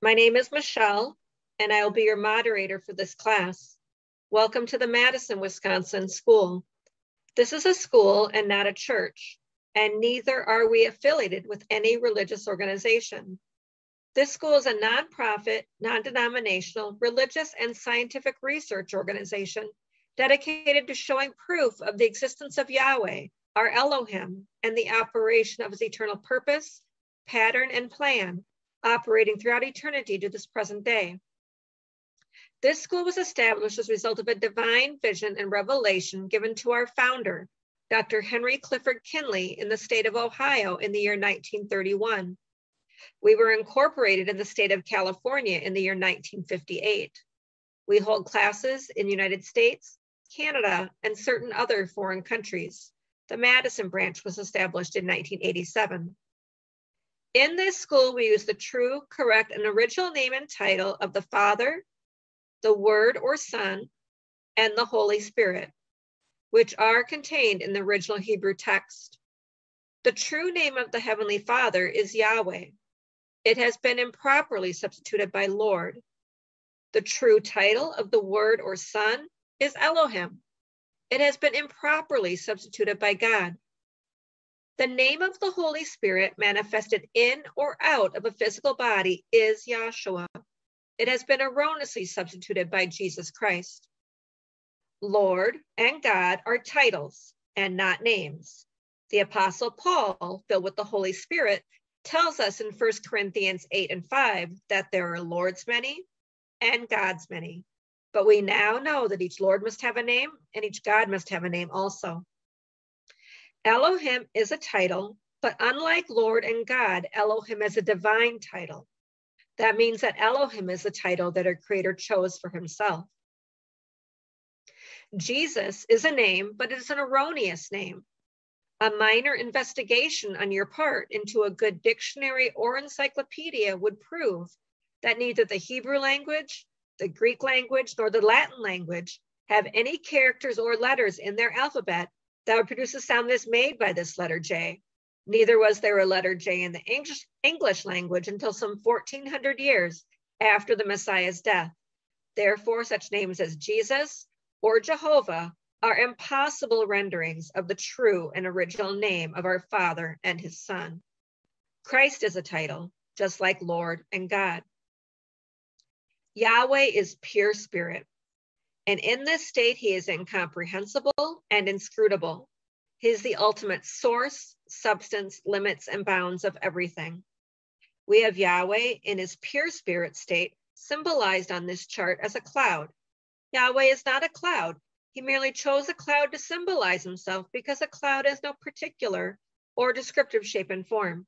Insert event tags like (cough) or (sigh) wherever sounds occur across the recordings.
My name is Michelle, and I will be your moderator for this class. Welcome to the Madison, Wisconsin school. This is a school and not a church, and neither are we affiliated with any religious organization. This school is a nonprofit, non-denominational, religious, and scientific research organization dedicated to showing proof of the existence of Yahweh, our Elohim, and the operation of his eternal purpose, pattern, and plan, operating throughout eternity to this present day. This school was established as a result of a divine vision and revelation given to our founder, Dr. Henry Clifford Kinley, in the state of Ohio in the year 1931. We were incorporated in the state of California in the year 1958. We hold classes in the United States, Canada, and certain other foreign countries. The Madison branch was established in 1987. In this school, we use the true, correct, and original name and title of the Father, the Word or Son, and the Holy Spirit, which are contained in the original Hebrew text. The true name of the Heavenly Father is Yahweh. It has been improperly substituted by Lord. The true title of the Word or Son is Elohim. It has been improperly substituted by God. The name of the Holy Spirit manifested in or out of a physical body is Yahshua. It has been erroneously substituted by Jesus Christ. Lord and God are titles and not names. The Apostle Paul, filled with the Holy Spirit, tells us in 1 Corinthians 8 and 5 that there are Lord's many and God's many. But we now know that each Lord must have a name and each God must have a name also. Elohim is a title, but unlike Lord and God, Elohim is a divine title. That means that Elohim is a title that our Creator chose for Himself. Jesus is a name, but it is an erroneous name a minor investigation on your part into a good dictionary or encyclopedia would prove that neither the Hebrew language, the Greek language, nor the Latin language have any characters or letters in their alphabet that would produce a sound that's made by this letter J. Neither was there a letter J in the English, English language until some 1400 years after the Messiah's death. Therefore, such names as Jesus or Jehovah are impossible renderings of the true and original name of our Father and his Son. Christ is a title, just like Lord and God. Yahweh is pure spirit, and in this state, he is incomprehensible and inscrutable. He is the ultimate source, substance, limits, and bounds of everything. We have Yahweh in his pure spirit state, symbolized on this chart as a cloud. Yahweh is not a cloud, he merely chose a cloud to symbolize himself because a cloud has no particular or descriptive shape and form.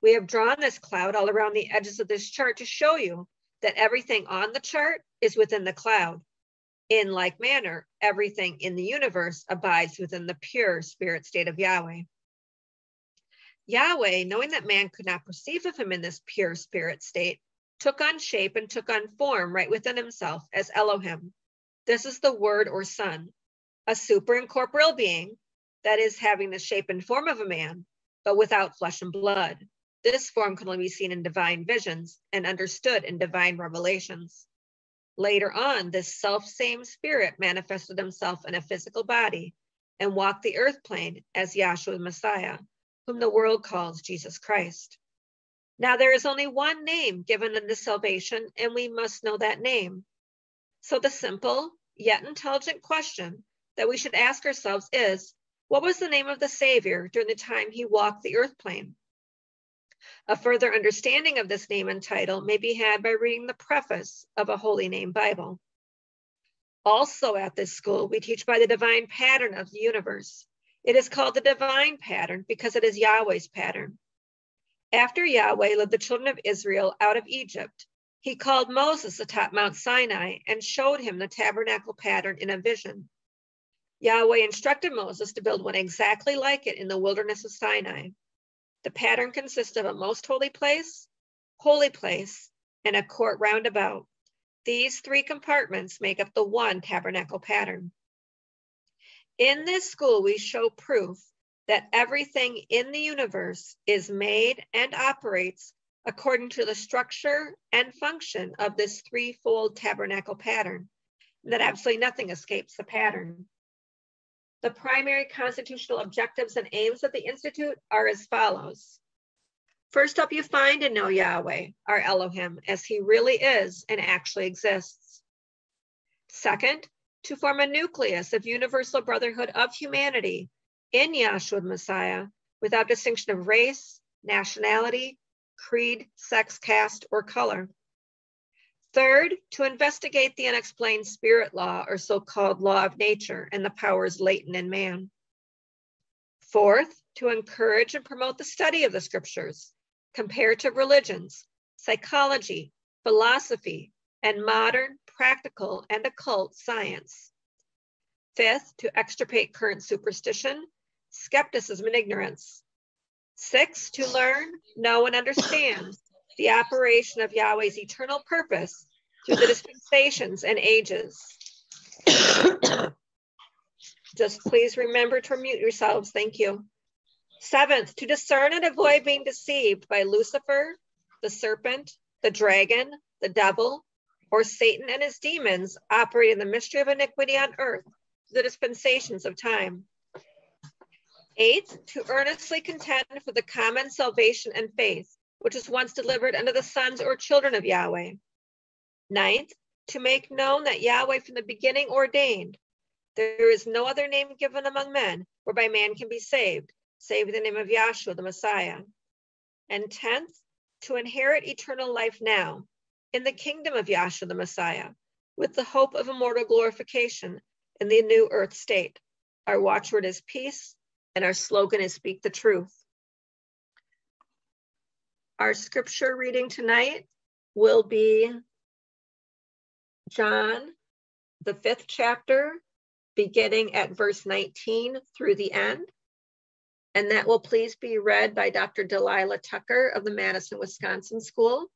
We have drawn this cloud all around the edges of this chart to show you that everything on the chart is within the cloud. In like manner, everything in the universe abides within the pure spirit state of Yahweh. Yahweh, knowing that man could not perceive of him in this pure spirit state, took on shape and took on form right within himself as Elohim, this is the Word or Son, a superincorporeal being that is having the shape and form of a man, but without flesh and blood. This form can only be seen in divine visions and understood in divine revelations. Later on, this self same spirit manifested himself in a physical body and walked the earth plane as Yahshua Messiah, whom the world calls Jesus Christ. Now, there is only one name given unto salvation, and we must know that name. So the simple yet intelligent question that we should ask ourselves is, what was the name of the Savior during the time he walked the earth plane? A further understanding of this name and title may be had by reading the preface of a Holy Name Bible. Also at this school, we teach by the divine pattern of the universe. It is called the divine pattern because it is Yahweh's pattern. After Yahweh led the children of Israel out of Egypt, he called Moses atop Mount Sinai and showed him the tabernacle pattern in a vision. Yahweh instructed Moses to build one exactly like it in the wilderness of Sinai. The pattern consists of a most holy place, holy place, and a court roundabout. These three compartments make up the one tabernacle pattern. In this school, we show proof that everything in the universe is made and operates according to the structure and function of this threefold tabernacle pattern, that absolutely nothing escapes the pattern. The primary constitutional objectives and aims of the Institute are as follows. First up, you find and know Yahweh, our Elohim, as he really is and actually exists. Second, to form a nucleus of universal brotherhood of humanity in Yahshua Messiah without distinction of race, nationality, creed, sex, caste, or color. Third, to investigate the unexplained spirit law or so called law of nature and the powers latent in man. Fourth, to encourage and promote the study of the scriptures, comparative religions, psychology, philosophy, and modern, practical, and occult science. Fifth, to extirpate current superstition, skepticism, and ignorance. Six, to learn, know, and understand the operation of Yahweh's eternal purpose through the dispensations and ages. Just please remember to mute yourselves. Thank you. Seventh, to discern and avoid being deceived by Lucifer, the serpent, the dragon, the devil, or Satan and his demons operating the mystery of iniquity on earth, the dispensations of time. Eighth, to earnestly contend for the common salvation and faith, which was once delivered unto the sons or children of Yahweh. Ninth, to make known that Yahweh from the beginning ordained there is no other name given among men whereby man can be saved, save the name of Yahshua, the Messiah. And tenth, to inherit eternal life now in the kingdom of Yahshua the Messiah, with the hope of immortal glorification in the new earth state. Our watchword is peace, and our slogan is speak the truth. Our scripture reading tonight will be John, the fifth chapter, beginning at verse 19 through the end. And that will please be read by Dr. Delilah Tucker of the Madison, Wisconsin School.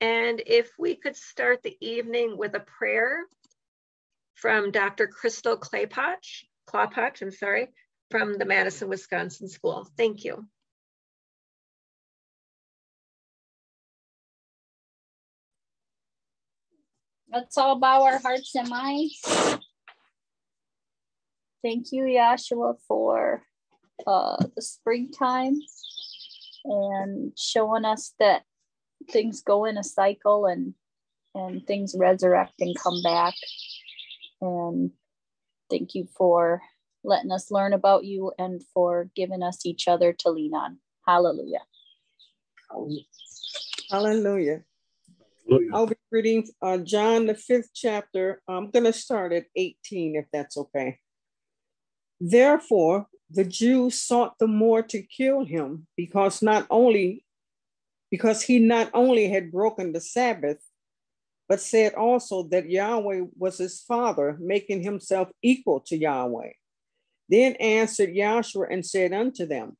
And if we could start the evening with a prayer from Dr. Crystal Claypotch, Clawpotch, I'm sorry, from the Madison, Wisconsin School. Thank you. Let's all bow our hearts and minds. Thank you, Yahshua, for uh, the springtime and showing us that things go in a cycle and and things resurrect and come back. And thank you for letting us learn about you and for giving us each other to lean on. Hallelujah. Hallelujah. I'll be reading uh, John, the fifth chapter. I'm going to start at 18, if that's okay. Therefore, the Jews sought the more to kill him because not only because he not only had broken the Sabbath, but said also that Yahweh was his father, making himself equal to Yahweh. Then answered Yahshua and said unto them,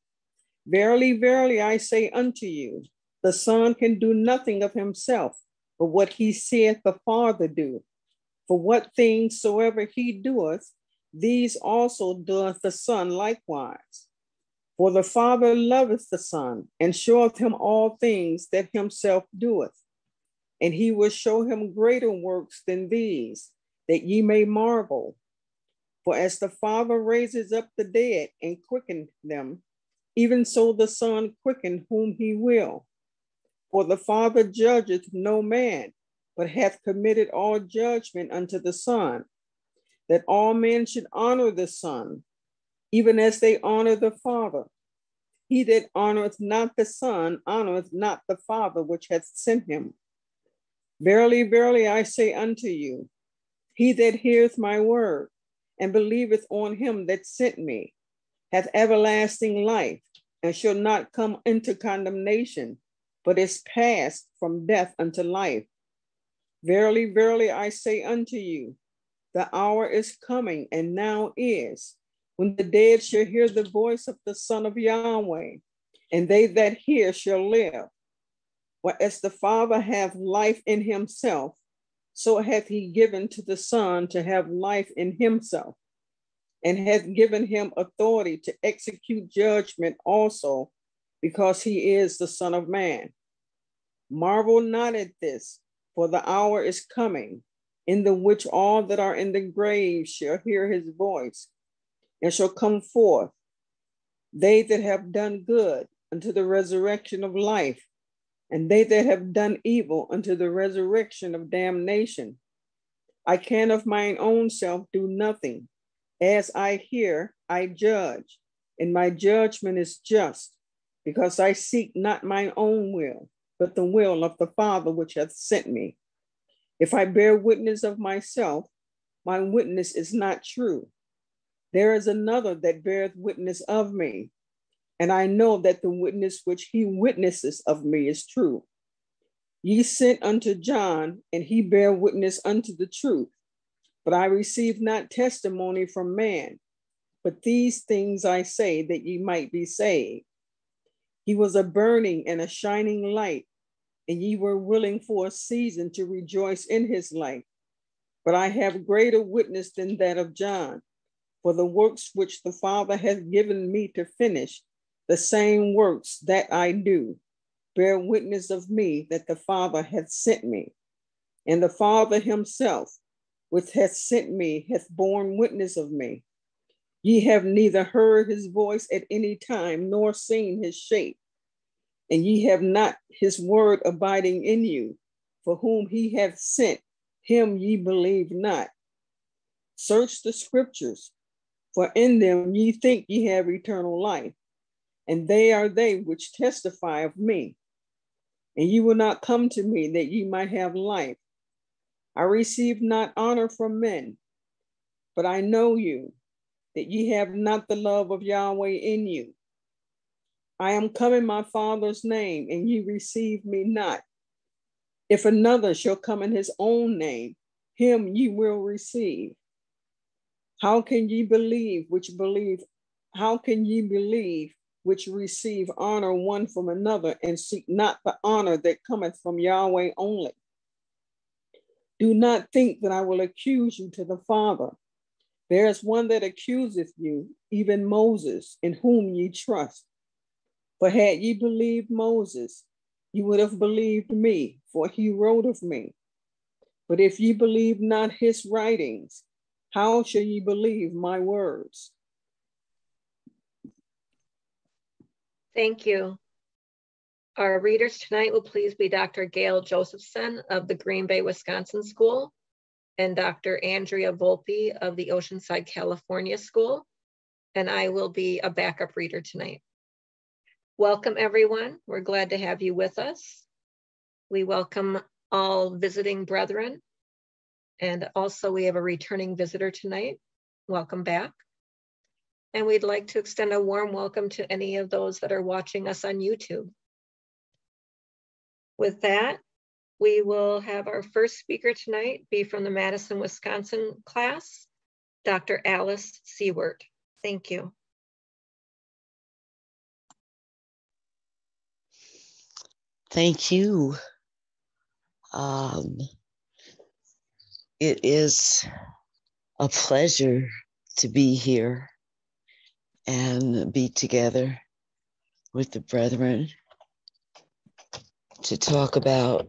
Verily, verily, I say unto you, the Son can do nothing of himself, but what he saith the Father do. For what things soever he doeth, these also doeth the Son likewise. For the Father loveth the Son, and showeth him all things that himself doeth. And he will show him greater works than these, that ye may marvel. For as the Father raises up the dead and quickeneth them, even so the Son quickeneth whom he will. For the Father judgeth no man, but hath committed all judgment unto the Son, that all men should honor the Son even as they honor the Father. He that honoreth not the Son honoreth not the Father which hath sent him. Verily, verily, I say unto you, he that heareth my word and believeth on him that sent me hath everlasting life and shall not come into condemnation, but is passed from death unto life. Verily, verily, I say unto you, the hour is coming and now is when the dead shall hear the voice of the Son of Yahweh, and they that hear shall live. For as the Father hath life in himself, so hath he given to the Son to have life in himself, and hath given him authority to execute judgment also, because he is the Son of Man. Marvel not at this, for the hour is coming in the which all that are in the grave shall hear his voice and shall come forth, they that have done good unto the resurrection of life, and they that have done evil unto the resurrection of damnation. I can of mine own self do nothing. As I hear, I judge, and my judgment is just, because I seek not mine own will, but the will of the Father which hath sent me. If I bear witness of myself, my witness is not true. There is another that beareth witness of me, and I know that the witness which he witnesses of me is true. Ye sent unto John, and he bare witness unto the truth. But I receive not testimony from man. But these things I say that ye might be saved. He was a burning and a shining light, and ye were willing for a season to rejoice in his light. But I have greater witness than that of John, for the works which the Father hath given me to finish, the same works that I do bear witness of me that the Father hath sent me. And the Father himself, which hath sent me, hath borne witness of me. Ye have neither heard his voice at any time, nor seen his shape. And ye have not his word abiding in you, for whom he hath sent, him ye believe not. Search the scriptures, for in them ye think ye have eternal life, and they are they which testify of me and ye will not come to me that ye might have life. I receive not honor from men, but I know you, that ye have not the love of Yahweh in you. I am come in my Father's name, and ye receive me not. If another shall come in his own name, him ye will receive. How can ye believe which believe? How can ye believe which receive honor one from another and seek not the honor that cometh from Yahweh only. Do not think that I will accuse you to the Father. There is one that accuseth you, even Moses, in whom ye trust. For had ye believed Moses, ye would have believed me, for he wrote of me. But if ye believe not his writings, how shall ye believe my words? Thank you. Our readers tonight will please be Dr. Gail Josephson of the Green Bay, Wisconsin School and Dr. Andrea Volpe of the Oceanside, California School. And I will be a backup reader tonight. Welcome everyone. We're glad to have you with us. We welcome all visiting brethren. And also we have a returning visitor tonight. Welcome back. And we'd like to extend a warm welcome to any of those that are watching us on YouTube. With that, we will have our first speaker tonight be from the Madison, Wisconsin class, Dr. Alice Seward. Thank you. Thank you. Um, it is a pleasure to be here and be together with the brethren to talk about.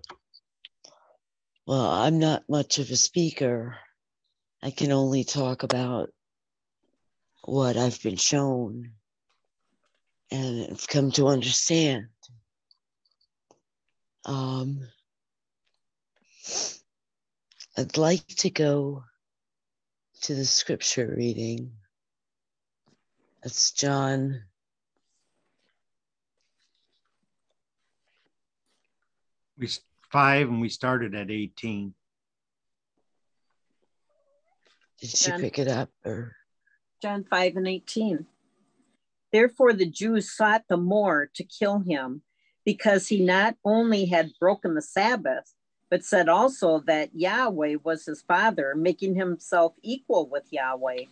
Well, I'm not much of a speaker. I can only talk about what I've been shown and have come to understand. Um, I'd like to go to the scripture reading That's John. We five and we started at 18. Did she John, pick it up or John 5 and 18? Therefore the Jews sought the more to kill him because he not only had broken the Sabbath, but said also that Yahweh was his father, making himself equal with Yahweh.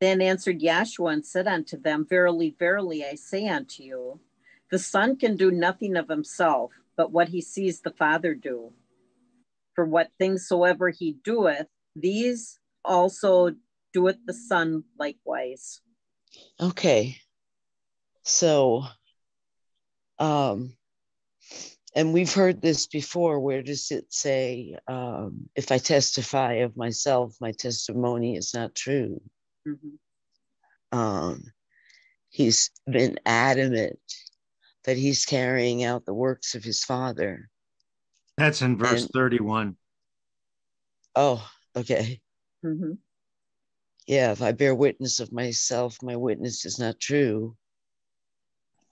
Then answered Yahshua and said unto them, Verily, verily, I say unto you, the Son can do nothing of himself, but what he sees the Father do. For what things soever he doeth, these also doeth the Son likewise. Okay. So, um, and we've heard this before. Where does it say, um, if I testify of myself, my testimony is not true? Mm-hmm. Um, he's been adamant that he's carrying out the works of his father. That's in verse and, 31. Oh, okay. Mm-hmm. Yeah, if I bear witness of myself, my witness is not true.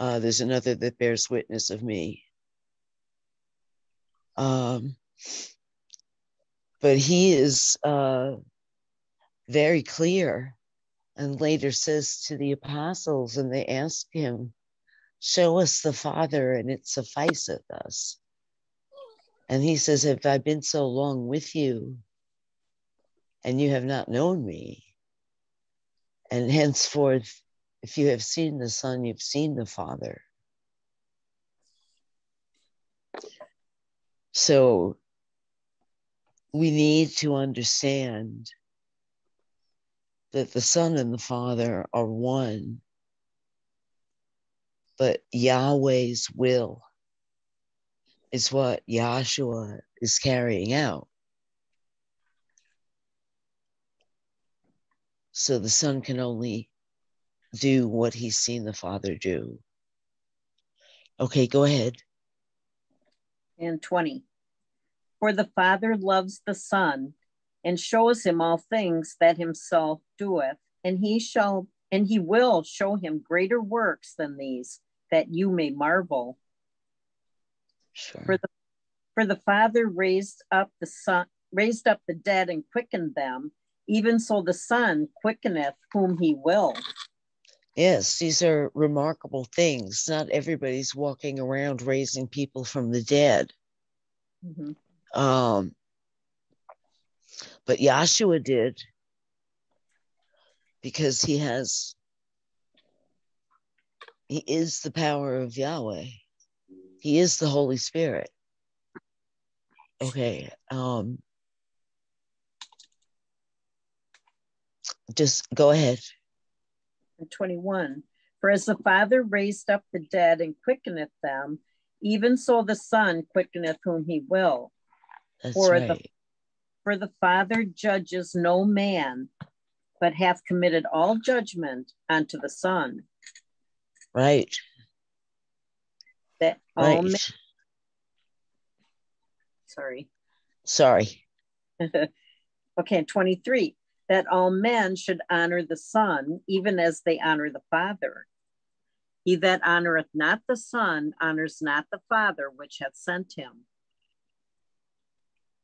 Uh, there's another that bears witness of me. Um, but he is uh, very clear and later says to the apostles, and they ask him, Show us the Father, and it sufficeth us. And he says, Have I been so long with you, and you have not known me? And henceforth, if you have seen the Son, you've seen the Father. So we need to understand that the Son and the Father are one, but Yahweh's will is what Yahshua is carrying out. So the Son can only do what he's seen the Father do. Okay, go ahead. And 20. For the Father loves the Son and shows him all things that himself doeth, and he shall and he will show him greater works than these, that you may marvel. Sure. For the for the Father raised up the Son, raised up the dead and quickened them, even so the Son quickeneth whom he will. Yes, these are remarkable things. Not everybody's walking around raising people from the dead. Mm-hmm. Um, but Yahshua did because he has, he is the power of Yahweh. He is the Holy Spirit. Okay. Um, just go ahead. 21. For as the Father raised up the dead and quickeneth them, even so the Son quickeneth whom he will. That's for right. the for the Father judges no man, but hath committed all judgment unto the Son. Right. That all right. men, sorry. Sorry. (laughs) okay, 23. That all men should honor the Son, even as they honor the Father. He that honoreth not the Son honors not the Father which hath sent him.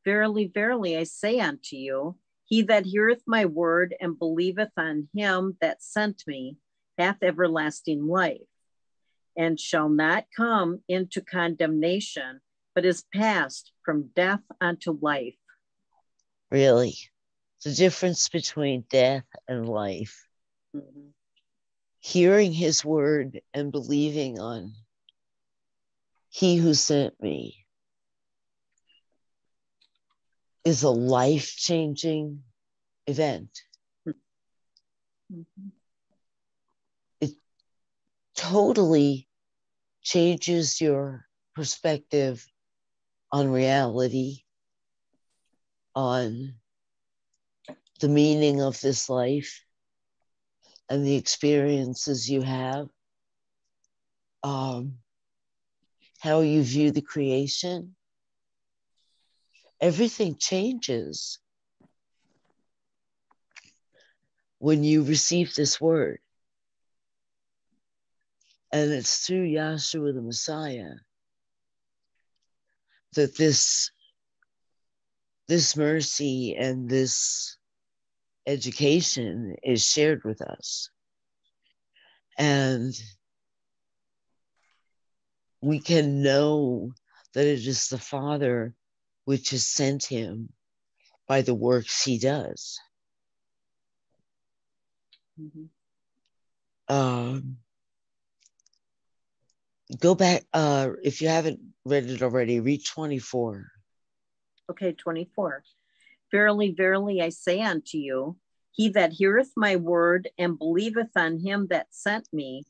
Verily, verily, I say unto you, he that heareth my word and believeth on him that sent me hath everlasting life, and shall not come into condemnation, but is passed from death unto life. Really? The difference between death and life. Mm-hmm. Hearing his word and believing on he who sent me is a life changing event. Mm-hmm. Totally changes your perspective on reality, on the meaning of this life and the experiences you have, um, how you view the creation everything changes when you receive this word. And it's through Yahshua the Messiah that this, this mercy and this education is shared with us. And we can know that it is the Father which has sent him by the works he does. Mm-hmm. Um, go back, uh, if you haven't read it already, read 24. Okay, 24. Verily, verily, I say unto you, he that heareth my word and believeth on him that sent me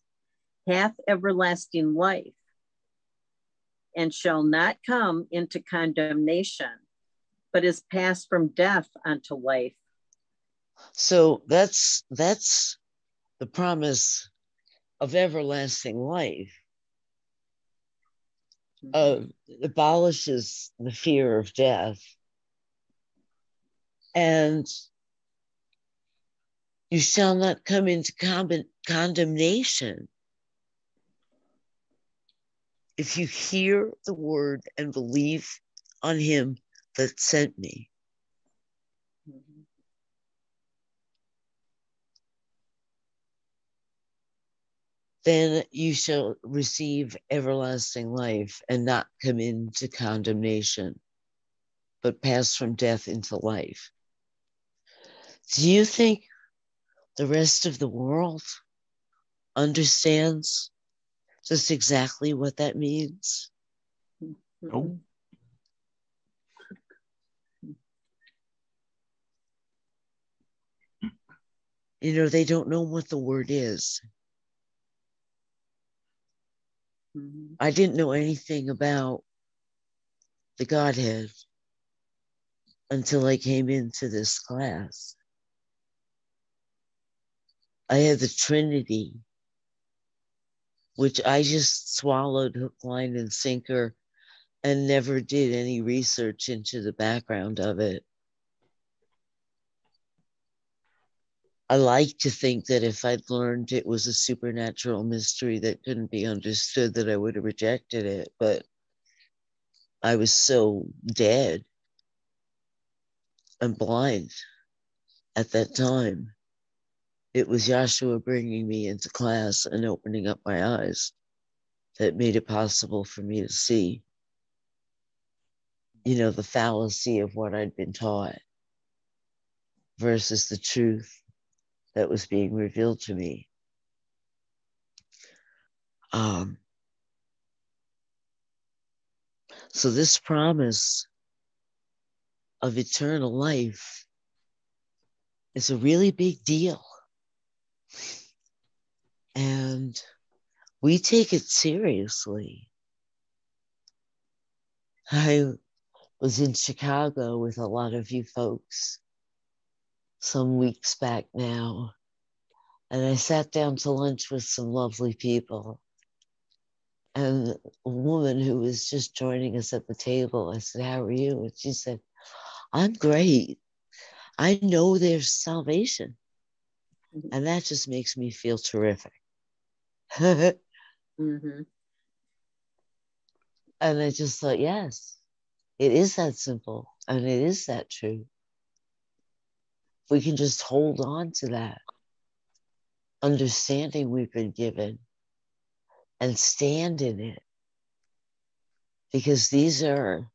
hath everlasting life and shall not come into condemnation, but is passed from death unto life. So that's that's the promise of everlasting life. Uh, abolishes the fear of death. And you shall not come into con- condemnation. If you hear the word and believe on him that sent me. Then you shall receive everlasting life and not come into condemnation, but pass from death into life. Do you think the rest of the world understands just exactly what that means? Mm-hmm. Nope. You know, they don't know what the word is. Mhm. I didn't know anything about the Godhead until I came into this class. I had the Trinity, which I just swallowed hook, line, and sinker and never did any research into the background of it. I like to think that if I'd learned it was a supernatural mystery that couldn't be understood, that I would have rejected it. But I was so dead and blind at that time. It was Yahshua bringing me into class and opening up my eyes that made it possible for me to see, you know, the fallacy of what I'd been taught versus the truth that was being revealed to me. Um, so, this promise of eternal life is a really big deal. And we take it seriously. I was in Chicago with a lot of you folks some weeks back now, and I sat down to lunch with some lovely people. And a woman who was just joining us at the table, I said, How are you? And she said, I'm great. I know there's salvation. And that just makes me feel terrific. (laughs) and Mhm. I just thought, yes, it is that simple and it is that true. We can just hold on to that understanding we've been given and stand in it. Because these are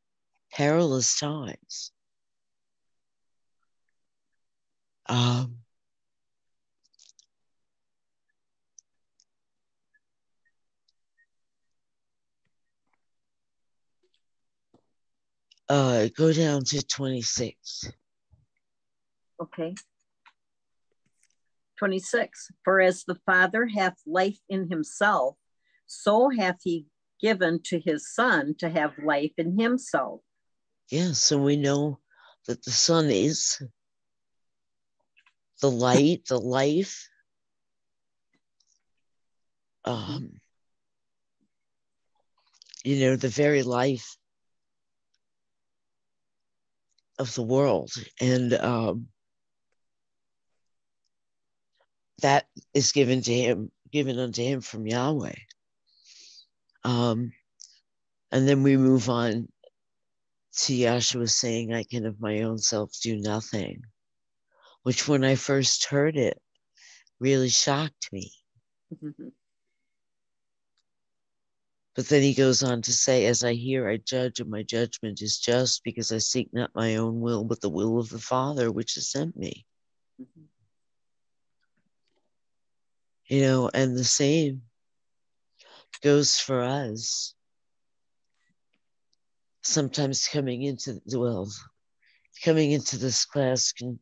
perilous times. Um, uh, go down to 26. Okay. 26. For as the Father hath life in himself, so hath he given to his Son to have life in himself. Yes, so we know that the Son is the light, the life. Um, you know, the very life of the world. And um, that is given to him, given unto him from Yahweh. Um, and then we move on to Yahshua saying, I can of my own self do nothing, which when I first heard it really shocked me. Mhm. But then he goes on to say, As I hear, I judge, and my judgment is just because I seek not my own will, but the will of the Father which has sent me. Mhm. You know, and the same goes for us. Sometimes coming into the well, coming into this class can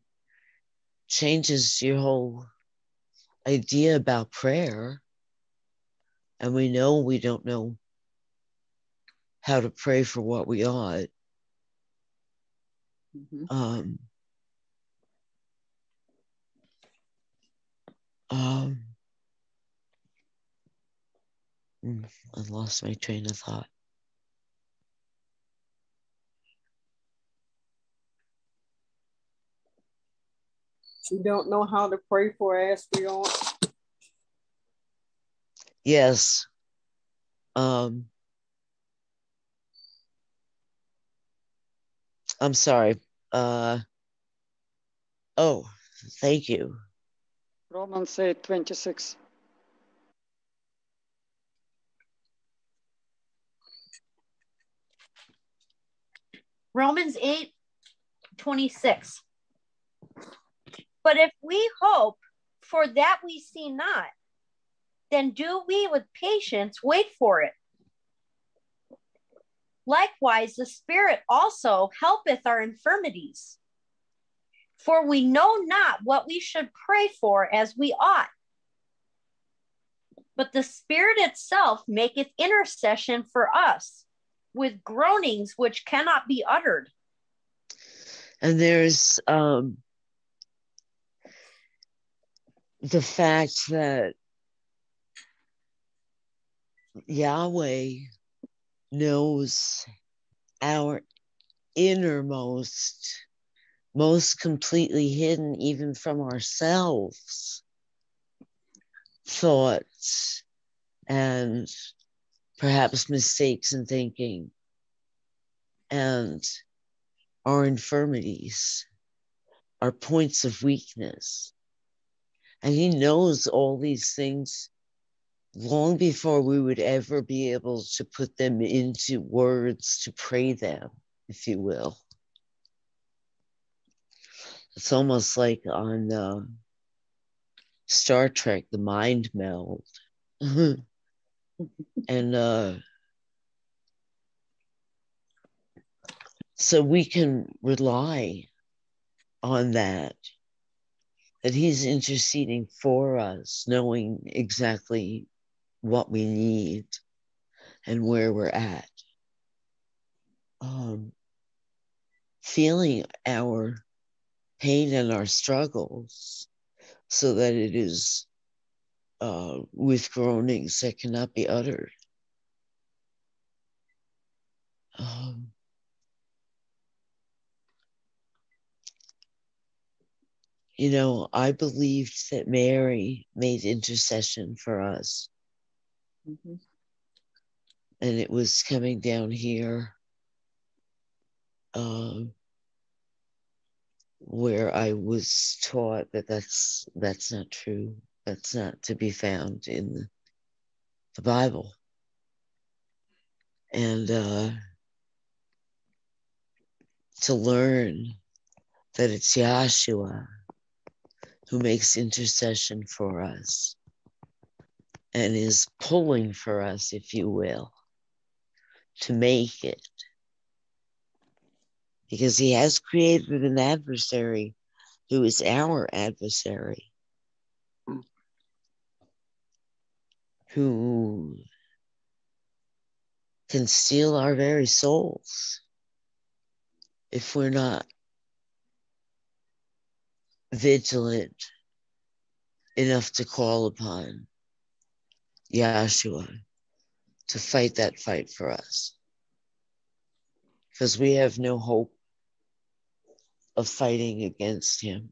changes your whole idea about prayer. And we know we don't know how to pray for what we ought. Mhm. Um, um, I lost my train of thought. You don't know how to pray for as we. Yes. Um, I'm sorry. Uh, oh, thank you. Romans 8 26. Romans 8 26. But if we hope for that we see not, then do we with patience wait for it. Likewise, the Spirit also helpeth our infirmities. For we know not what we should pray for as we ought. But the Spirit itself maketh intercession for us with groanings which cannot be uttered. And there's um, the fact that Yahweh knows our innermost, most completely hidden, even from ourselves, thoughts and perhaps mistakes in thinking and our infirmities, our points of weakness. And he knows all these things long before we would ever be able to put them into words to pray them, if you will. It's almost like on uh, Star Trek, the mind meld. (laughs) and uh, so we can rely on that that he's interceding for us knowing exactly what we need and where we're at. Um, feeling our pain and our struggles so that it is uh, with groanings that cannot be uttered um, you know, I believed that Mary made intercession for us. Mhm. And it was coming down here um, where I was taught that that's, that's not true. That's not to be found in the, Bible. And uh, to learn that it's Yahshua who makes intercession for us and is pulling for us, if you will, to make it. Because he has created an adversary who is our adversary, who can steal our very souls if we're not vigilant enough to call upon Yahshua to fight that fight for us. Because we have no hope of fighting against him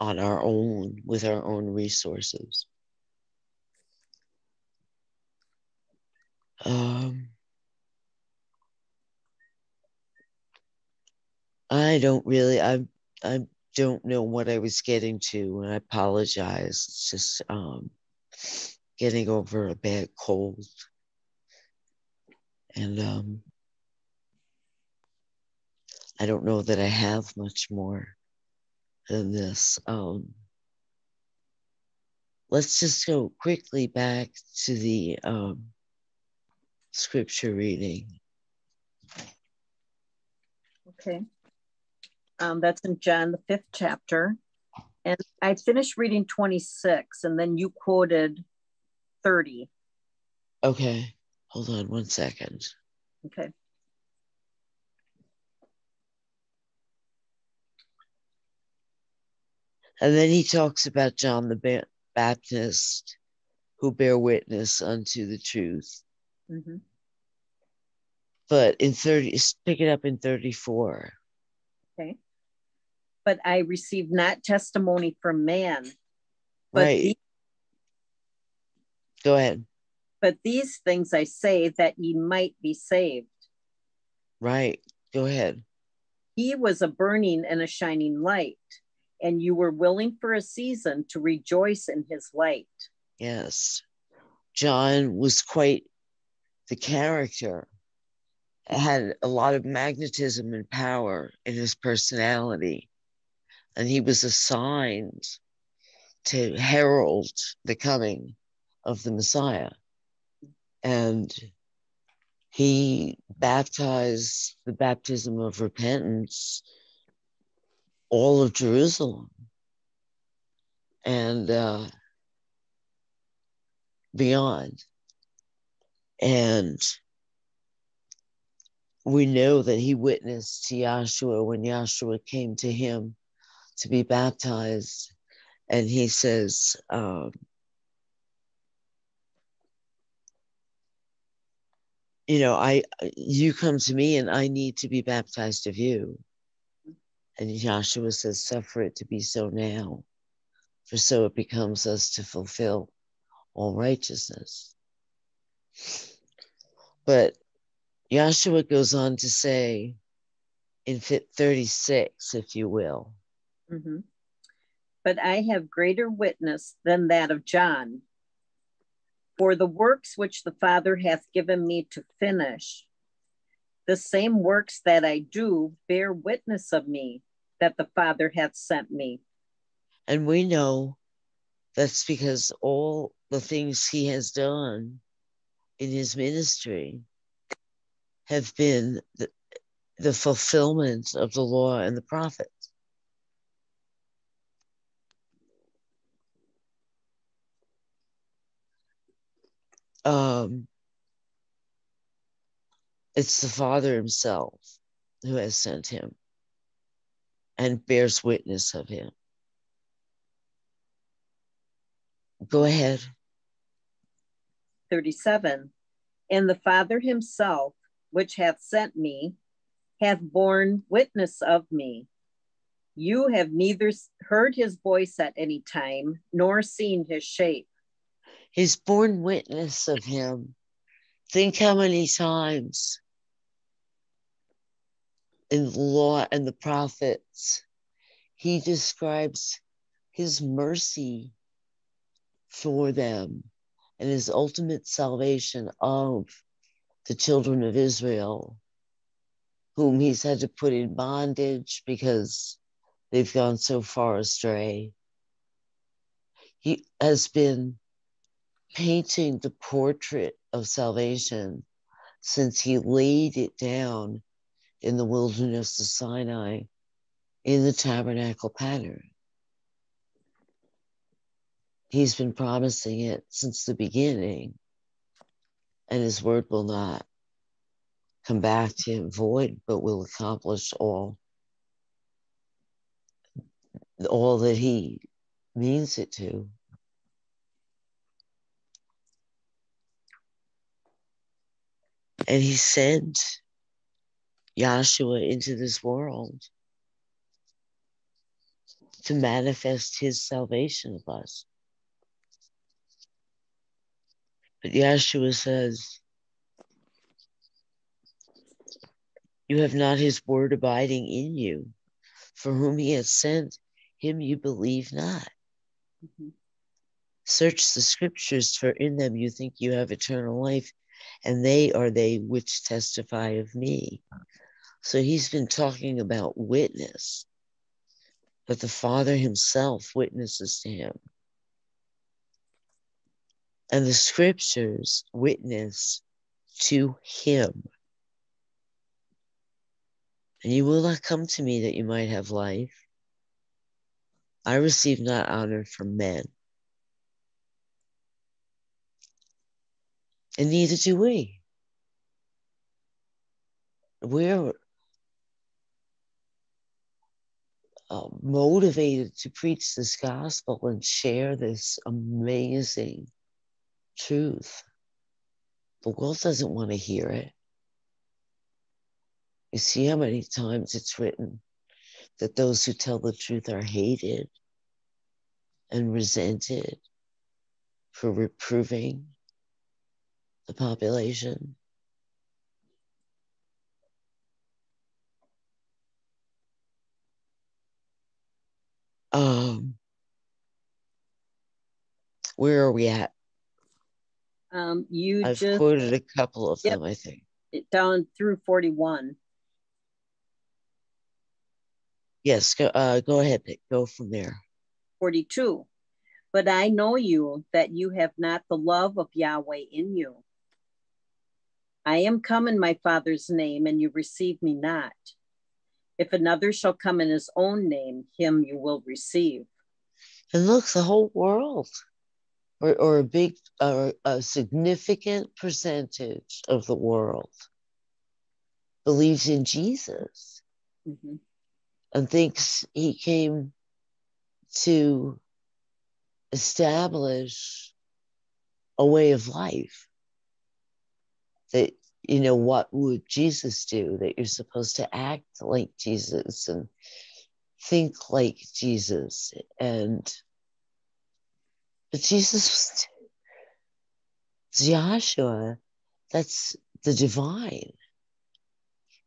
on our own, with our own resources. Um, I don't really, I, I don't know what I was getting to, and I apologize. It's just um, getting over a bad cold. And um, I don't know that I have much more than this. Um, let's just go quickly back to the um, scripture reading. Okay. Um, that's in John, the fifth chapter. And I finished reading 26, and then you quoted 30. Okay, Hold on one second. Okay. And then he talks about John the Baptist who bear witness unto the truth. Mm-hmm. But in 30, pick it up in 34. Okay. But I received not testimony from man. But right. the- Go ahead. but these things I say that ye might be saved. Right. Go ahead. He was a burning and a shining light, and you were willing for a season to rejoice in his light. Yes. John was quite the character, had a lot of magnetism and power in his personality. And he was assigned to herald the coming of the Messiah. And he baptized the baptism of repentance all of Jerusalem. And uh, beyond. And we know that he witnessed to Yahshua when Yahshua came to him to be baptized. And he says, um, you know, I you come to me and I need to be baptized of you. And Yahshua says, suffer it to be so now, for so it becomes us to fulfill all righteousness. But Yahshua goes on to say in fit 36, if you will, Mhm. But I have greater witness than that of John. For the works which the Father hath given me to finish, the same works that I do bear witness of me that the Father hath sent me. and we know that's because all the things he has done in his ministry have been the, the fulfillment of the law and the prophets. Um, it's the Father himself who has sent him and bears witness of him. Go ahead. 37 And the Father himself, which hath sent me, hath borne witness of me. You have neither heard his voice at any time, nor seen his shape. He's borne witness of him. Think how many times in the law and the prophets he describes his mercy for them and his ultimate salvation of the children of Israel, whom he's had to put in bondage because they've gone so far astray. He has been painting the portrait of salvation since he laid it down in the wilderness of Sinai in the tabernacle pattern. He's been promising it since the beginning, and his word will not come back to him void, but will accomplish all all that he means it to. And he sent Yahshua into this world to manifest his salvation of us. But Yahshua says, You have not his word abiding in you. For whom he has sent, him you believe not. Mhm. Search the scriptures, for in them you think you have eternal life, and they are they which testify of me. So he's been talking about witness, but the Father himself witnesses to him. And the scriptures witness to him. And you will not come to me that you might have life. I receive not honor from men. And neither do we. we're uh, motivated to preach this gospel and share this amazing truth. The world doesn't want to hear it. You see how many times it's written that those who tell the truth are hated and resented for reproving the population. Um, where are we at? Um, you I've just quoted a couple of Yep. them, I think. down through 41. Yes, go, uh, go ahead, Nick. Go from there. 42. But I know you that you have not the love of Yahweh in you. I am come in my Father's name, and you receive me not. If another shall come in his own name, him you will receive. And look, the whole world, or, or a big, or a significant percentage of the world believes in Jesus Mhm. and thinks he came to establish a way of life that you know what would jesus do that you're supposed to act like jesus and think like jesus and but jesus was joshua that's the divine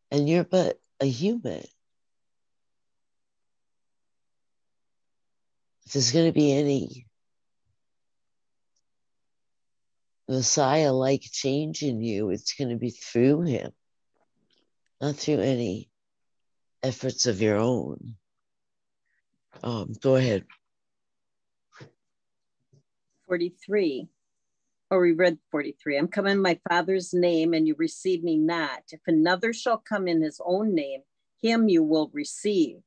and you're but a human if there's going to be any Messiah like change in you, it's going to be through him, not through any efforts of your own. Um, go ahead. 43. Or we read 43. I'm come in my Father's name, and you receive me not. If another shall come in his own name, him you will receive.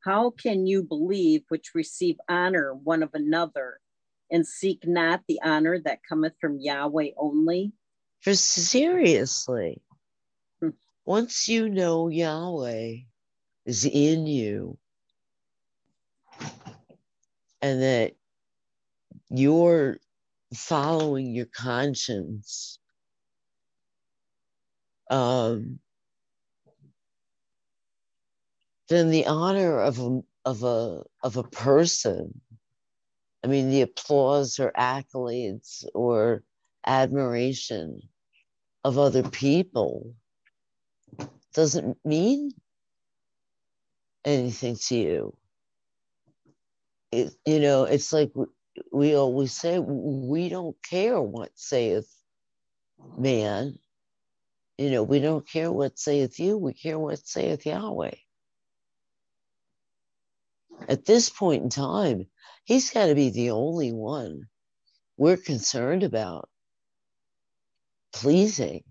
How can you believe which receive honor one of another, and seek not the honor that cometh from Yahweh only? For seriously, Hmm. once you know Yahweh is in you and that you're following your conscience, um, then the honor of a, of a of a person, I mean, the applause or accolades or admiration of other people doesn't mean anything to you. It, you know, it's like we, always say, we don't care what saith man. You know, we don't care what saith you, we care what saith Yahweh. At this point in time, he's got to be the only one we're concerned about pleasing.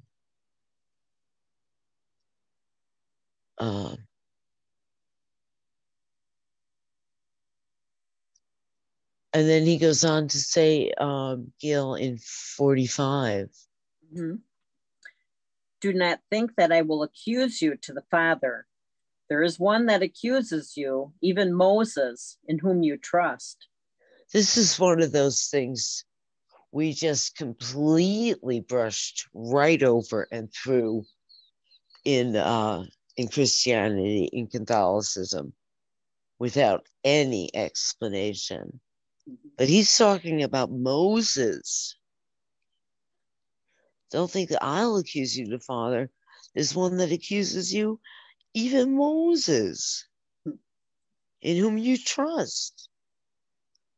Um, and then he goes on to say, um, Gil, in 45, Mhm. Do not think that I will accuse you to the Father. There is one that accuses you, even Moses, in whom you trust. this is one of those things we just completely brushed right over and through in uh, in Christianity, in Catholicism, without any explanation. But he's talking about Moses. Don't think that I'll accuse you the Father. There's one that accuses you, even Moses, in whom you trust.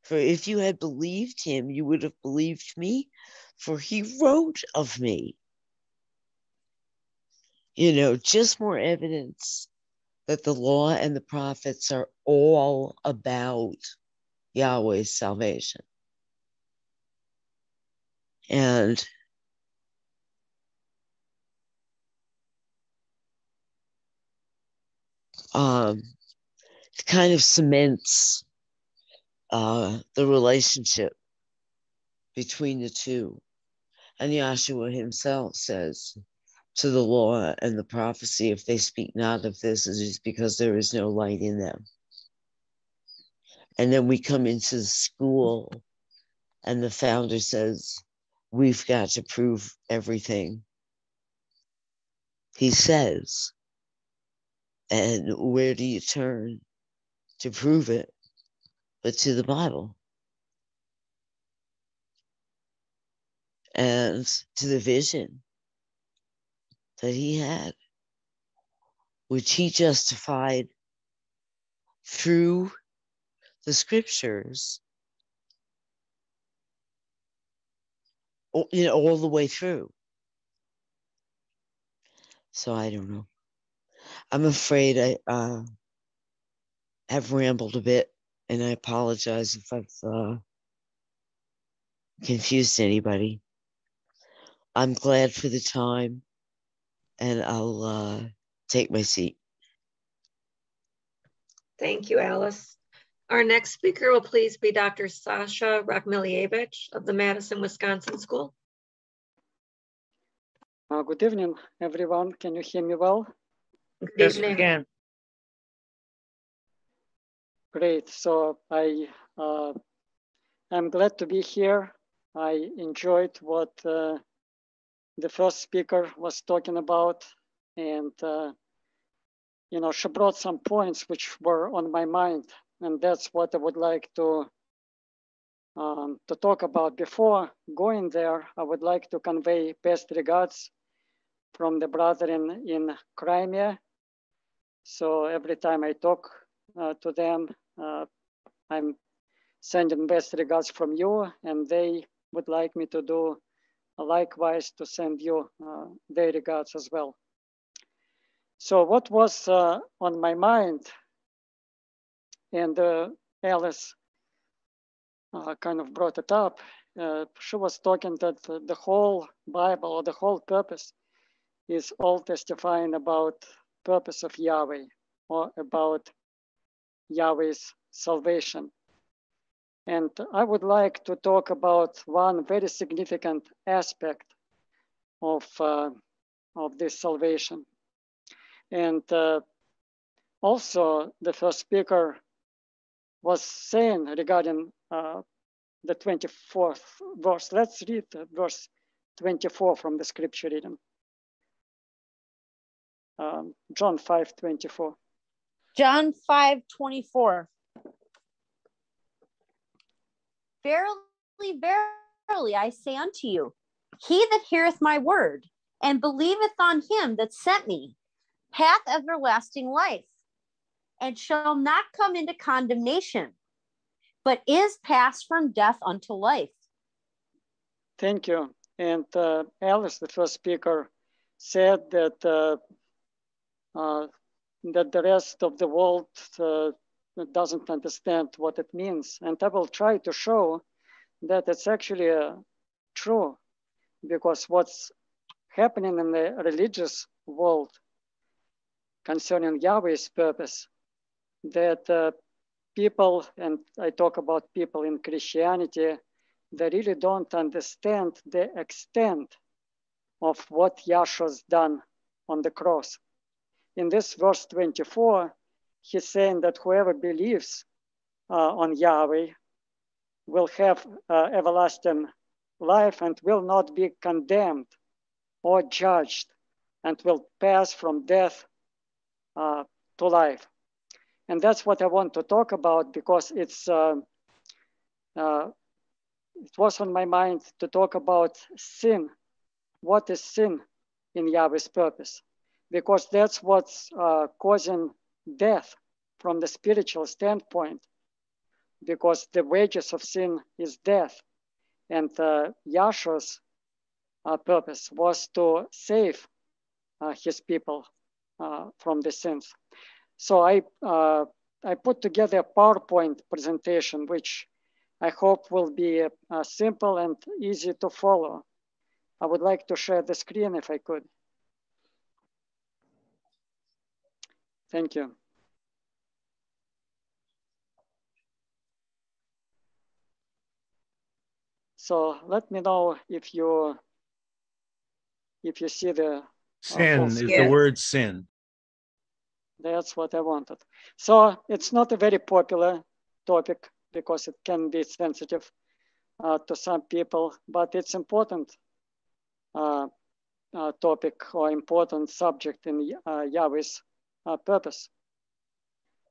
For if you had believed him, you would have believed me, for he wrote of me. You know, just more evidence that the law and the prophets are all about Yahweh's salvation. And um, it kind of cements uh, the relationship between the two. And Yahshua himself says, to the law and the prophecy if they speak not of this, it is because there is no light in them. And then we come into the school, and the founder says, We've got to prove everything. He says, and where do you turn to prove it but to the Bible? And to the vision that he had, which he justified through the scriptures, you know, all the way through. So I don't know. I'm afraid I uh, have rambled a bit, and I apologize if I've uh, confused anybody. I'm glad for the time, and I'll uh, take my seat. Thank you, Alice. Our next speaker will please be Dr. Sasha Rakhmelievich of the Madison, Wisconsin School. Uh, good evening, everyone. Can you hear me well? Good Yes, evening. we can. Great. So I uh, I'm glad to be here. I enjoyed what uh, the first speaker was talking about, and uh, you know she brought some points which were on my mind, and that's what I would like to um, to talk about. Before going there, I would like to convey best regards from the brethren in Crimea. So every time I talk uh, to them, uh, I'm sending best regards from you, and they would like me to do likewise to send you uh, their regards as well. So what was uh, on my mind, and uh, Alice uh, kind of brought it up, uh, she was talking that the whole Bible or the whole purpose is all testifying about purpose of Yahweh or about Yahweh's salvation. And I would like to talk about one very significant aspect of, uh, of this salvation. And uh, also, the first speaker was saying regarding uh, the 24th verse. Let's read verse 24 from the scripture reading. Um, John 5 24. John 5 24. Verily, verily, I say unto you, he that heareth my word and believeth on him that sent me hath everlasting life and shall not come into condemnation, but is passed from death unto life. Thank you. And uh, Alice, the first speaker, said that uh, uh, that the rest of the world uh, doesn't understand what it means. And I will try to show that it's actually uh, true because what's happening in the religious world concerning Yahweh's purpose, that uh, people, and I talk about people in Christianity, they really don't understand the extent of what Yahshua's done on the cross. In this verse 24, he's saying that whoever believes uh, on Yahweh will have uh, everlasting life and will not be condemned or judged and will pass from death uh, to life. And that's what I want to talk about because it's uh, uh, it was on my mind to talk about sin. What is sin in Yahweh's purpose? Because that's what's uh, causing death from the spiritual standpoint. Because the wages of sin is death. And uh, Yahshua's uh, purpose was to save uh, his people uh, from the sins. So I, uh, I put together a PowerPoint presentation, which I hope will be uh, simple and easy to follow. I would like to share the screen if I could. Thank you. So let me know if you if you see the Sin is false- the word sin. That's what I wanted. So it's not a very popular topic because it can be sensitive uh, to some people, but it's important uh, uh, topic or important subject in uh, Yahweh's uh, purpose.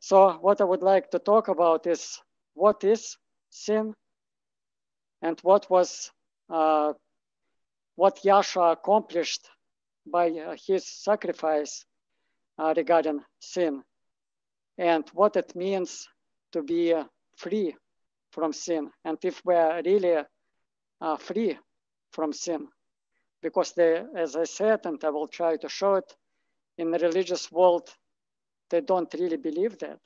So what I would like to talk about is what is sin and what was uh, what Yahshua accomplished by his sacrifice uh, regarding sin and what it means to be uh, free from sin and if we're really uh, free from sin because they, as I said, and I will try to show it, in the religious world, they don't really believe that.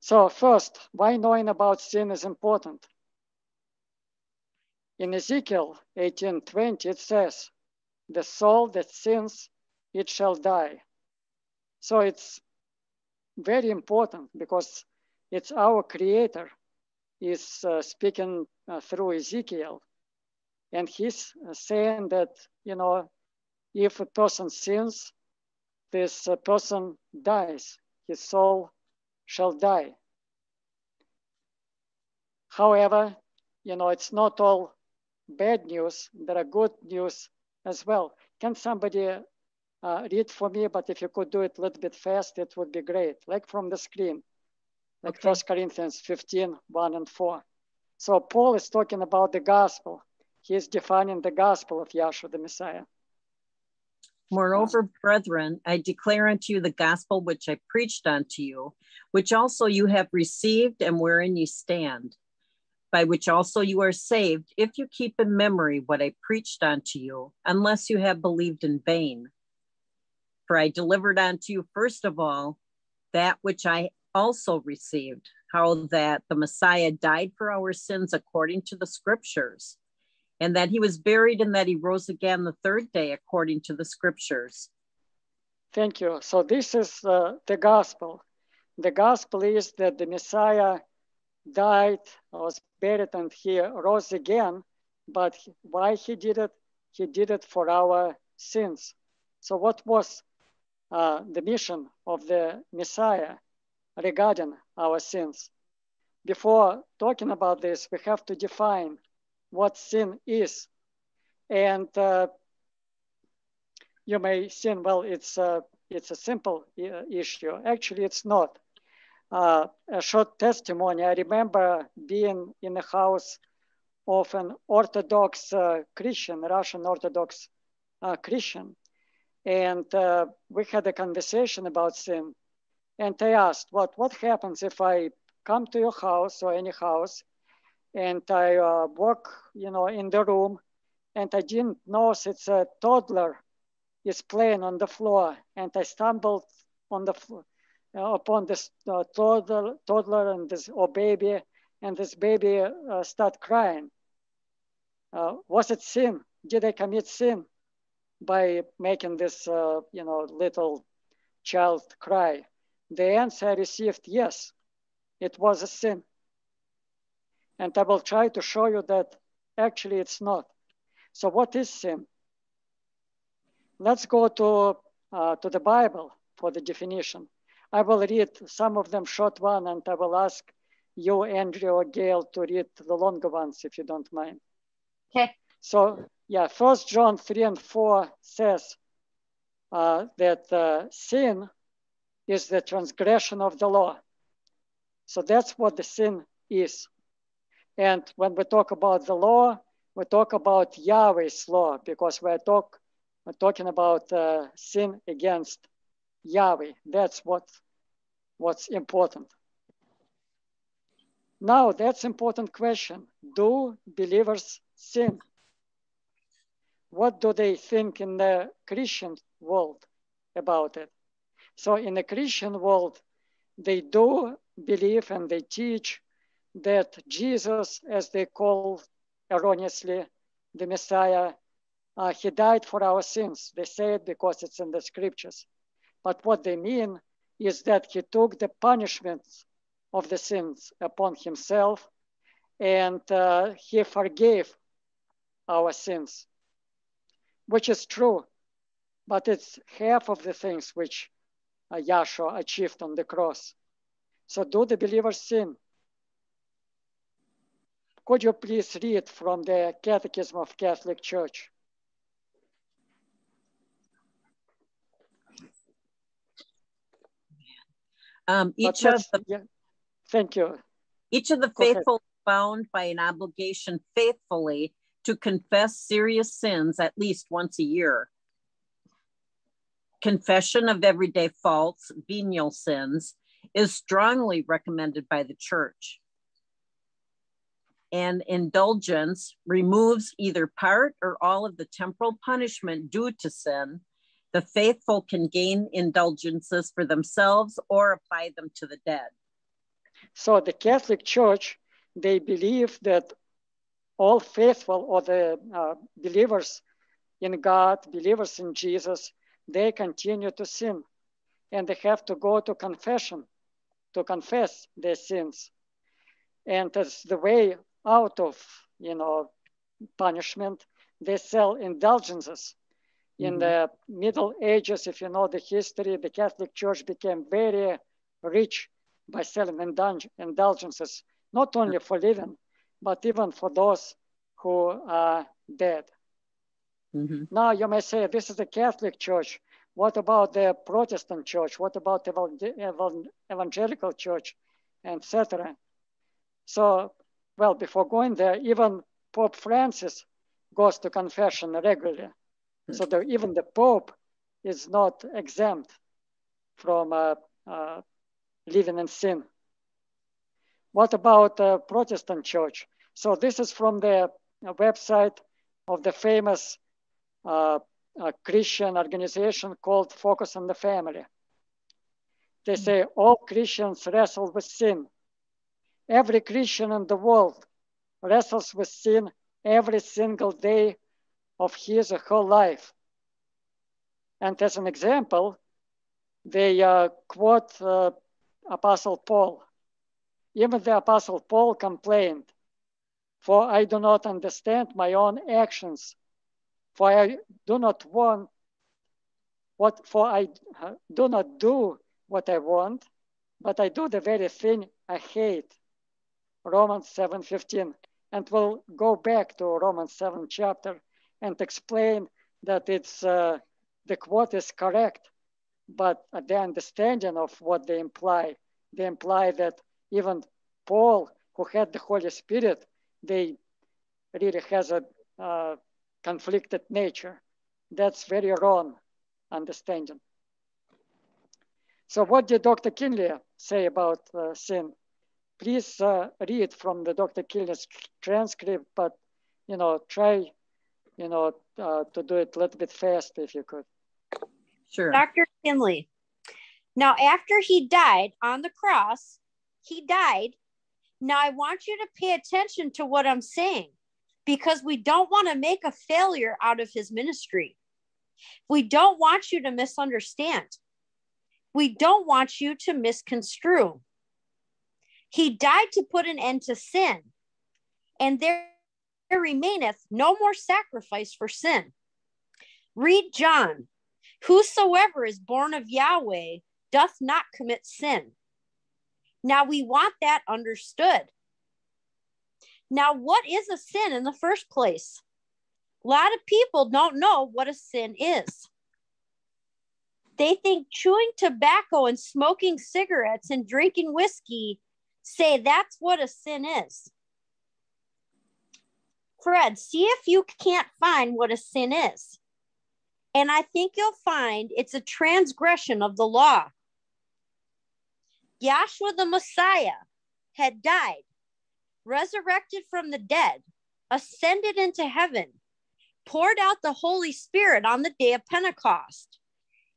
So first, why knowing about sin is important? In Ezekiel 18:20, it says, "The soul that sins, it shall die." So it's very important because it's our Creator is uh, speaking uh, through Ezekiel, and he's uh, saying that you know, if a person sins, this uh, person dies. His soul shall die. However, you know, it's not all bad news. There are good news as well. Can somebody uh, read for me? But if you could do it a little bit fast, it would be great. Like from the screen, like Okay. First Corinthians 15, 1 and 4. So Paul is talking about the gospel. He is defining the gospel of Yahshua the Messiah. Moreover, brethren, I declare unto you the gospel which I preached unto you, which also you have received and wherein you stand, by which also you are saved, if you keep in memory what I preached unto you, unless you have believed in vain. For I delivered unto you first of all that which I also received, how that the Messiah died for our sins according to the scriptures and that he was buried and that he rose again the third day according to the scriptures. Thank you. So this is uh, the gospel. The gospel is that the Messiah died, was buried, and he rose again. But why he did it? He did it for our sins. So what was uh, the mission of the Messiah regarding our sins? Before talking about this, we have to define what sin is. And uh, you may sin, well, it's a, it's a simple uh, issue. Actually, it's not. Uh, a short testimony. I remember being in the house of an Orthodox uh, Christian, Russian Orthodox uh, Christian, and uh, we had a conversation about sin. And I asked, "What what happens if I come to your house or any house, and I uh, walk, you know, in the room, and I didn't notice it's a toddler is playing on the floor, and I stumbled on the fl- uh, upon this uh, toddler, toddler and this or baby, and this baby uh, start crying. Uh, was it sin? Did I commit sin by making this, uh, you know, little child cry? The answer I received, yes, it was a sin. And I will try to show you that actually it's not. So what is sin? Let's go to, uh, to the Bible for the definition. I will read some of them short one and I will ask you, Andrew or Gail, to read the longer ones if you don't mind. Okay. So yeah, First John 3 and 4 says uh, that uh, sin is the transgression of the law. So that's what the sin is. And when we talk about the law, we talk about Yahweh's law because we're, talk, we're talking about uh, sin against Yahweh. That's what, what's important. Now, that's important question. Do believers sin? What do they think in the Christian world about it? So in the Christian world, they do believe and they teach that Jesus, as they call erroneously the Messiah, uh, he died for our sins. They say it because it's in the scriptures. But what they mean is that he took the punishments of the sins upon himself and uh, he forgave our sins. Which is true, but it's half of the things which uh, Yahshua achieved on the cross. So do the believers sin? Could you please read from the Catechism of Catholic Church? Um, each of the yeah. thank you. Each of the Go faithful ahead. bound by an obligation faithfully to confess serious sins at least once a year. Confession of everyday faults, venial sins, is strongly recommended by the church. And indulgence removes either part or all of the temporal punishment due to sin the faithful can gain indulgences for themselves or apply them to the dead. So the Catholic Church, they believe that all faithful or the uh, believers in God, believers in Jesus, they continue to sin and they have to go to confession to confess their sins. And as the way out of, you know, punishment, they sell indulgences in mm-hmm. the Middle Ages, if you know the history, the Catholic Church became very rich by selling indulgences, not only for living, but even for those who are dead. Mm-hmm. Now you may say, this is the Catholic Church. What about the Protestant Church? What about the Evangelical Church, etc.? So, well, before going there, even Pope Francis goes to confession regularly. So the, even the Pope is not exempt from uh, uh, living in sin. What about the Protestant church? So this is from the website of the famous uh, uh, Christian organization called Focus on the Family. They say all Christians wrestle with sin. Every Christian in the world wrestles with sin every single day of his or her life. And as an example, they uh, quote uh, Apostle Paul. Even the Apostle Paul complained, For I do not understand my own actions, for I do not want what, for I do not do what I want, but I do the very thing I hate. Romans 7:15. And we'll go back to Romans 7 chapter and explain that it's uh, the quote is correct, but the understanding of what they imply, they imply that even Paul, who had the Holy Spirit, they really has a uh, conflicted nature. That's very wrong understanding. So what did Dr. Kinley say about uh, sin? Please uh, read from the Dr. Kinley's transcript, but you know, try you know, uh, to do it a little bit fast if you could. Sure. Dr. Kinley. Now, after he died on the cross, he died. Now, I want you to pay attention to what I'm saying because we don't want to make a failure out of his ministry. We don't want you to misunderstand. We don't want you to misconstrue. He died to put an end to sin. And there remaineth no more sacrifice for sin. Read John. Whosoever is born of Yahweh doth not commit sin. Now we want that understood. Now, what is a sin in the first place? A lot of people don't know what a sin is. They think chewing tobacco and smoking cigarettes and drinking whiskey say that's what a sin is. Fred, see if you can't find what a sin is. And I think you'll find it's a transgression of the law. Yahshua the Messiah had died, resurrected from the dead, ascended into heaven, poured out the Holy Spirit on the day of Pentecost.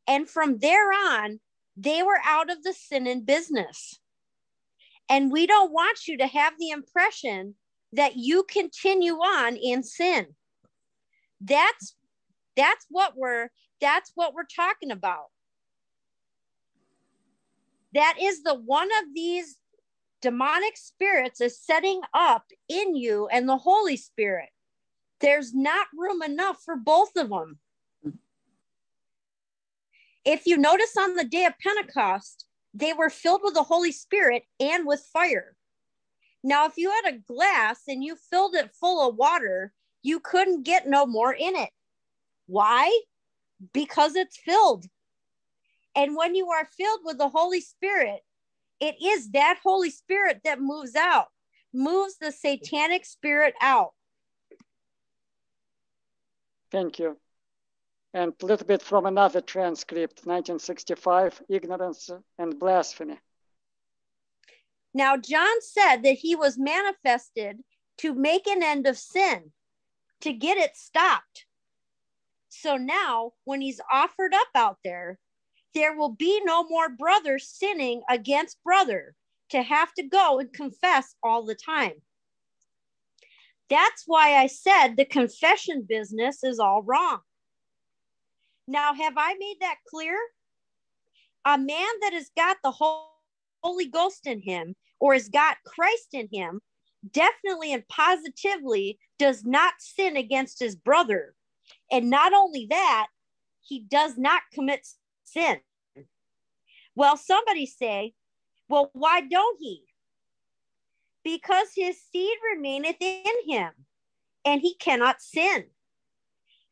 And from there on, they were out of the sin and business. And we don't want you to have the impression that you continue on in sin. That's that's what we're that's what we're talking about. That is the one of these demonic spirits is setting up in you and the Holy Spirit. There's not room enough for both of them. If you notice on the day of Pentecost, they were filled with the Holy Spirit and with fire. Now, if you had a glass and you filled it full of water, you couldn't get no more in it. Why? Because it's filled. And when you are filled with the Holy Spirit, it is that Holy Spirit that moves out, moves the satanic spirit out. Thank you. And a little bit from another transcript, 1965, ignorance and blasphemy. Now, John said that he was manifested to make an end of sin, to get it stopped. So now, when he's offered up out there, there will be no more brother sinning against brother to have to go and confess all the time. That's why I said the confession business is all wrong. Now, have I made that clear? A man that has got the Holy Ghost in him or has got Christ in him definitely and positively does not sin against his brother. And not only that, he does not commit sin. Well, somebody say, well, why don't he? Because his seed remaineth in him and he cannot sin.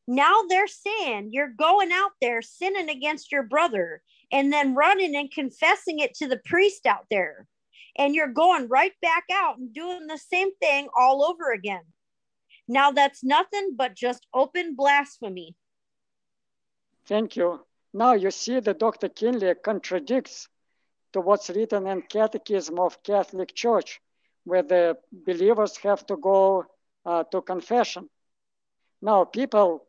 Now they're saying you're going out there sinning against your brother and then running and confessing it to the priest out there. And you're going right back out and doing the same thing all over again. Now that's nothing but just open blasphemy. Thank you. Now you see that Dr. Kinley contradicts to what's written in Catechism of Catholic Church, where the believers have to go uh, to confession. Now people,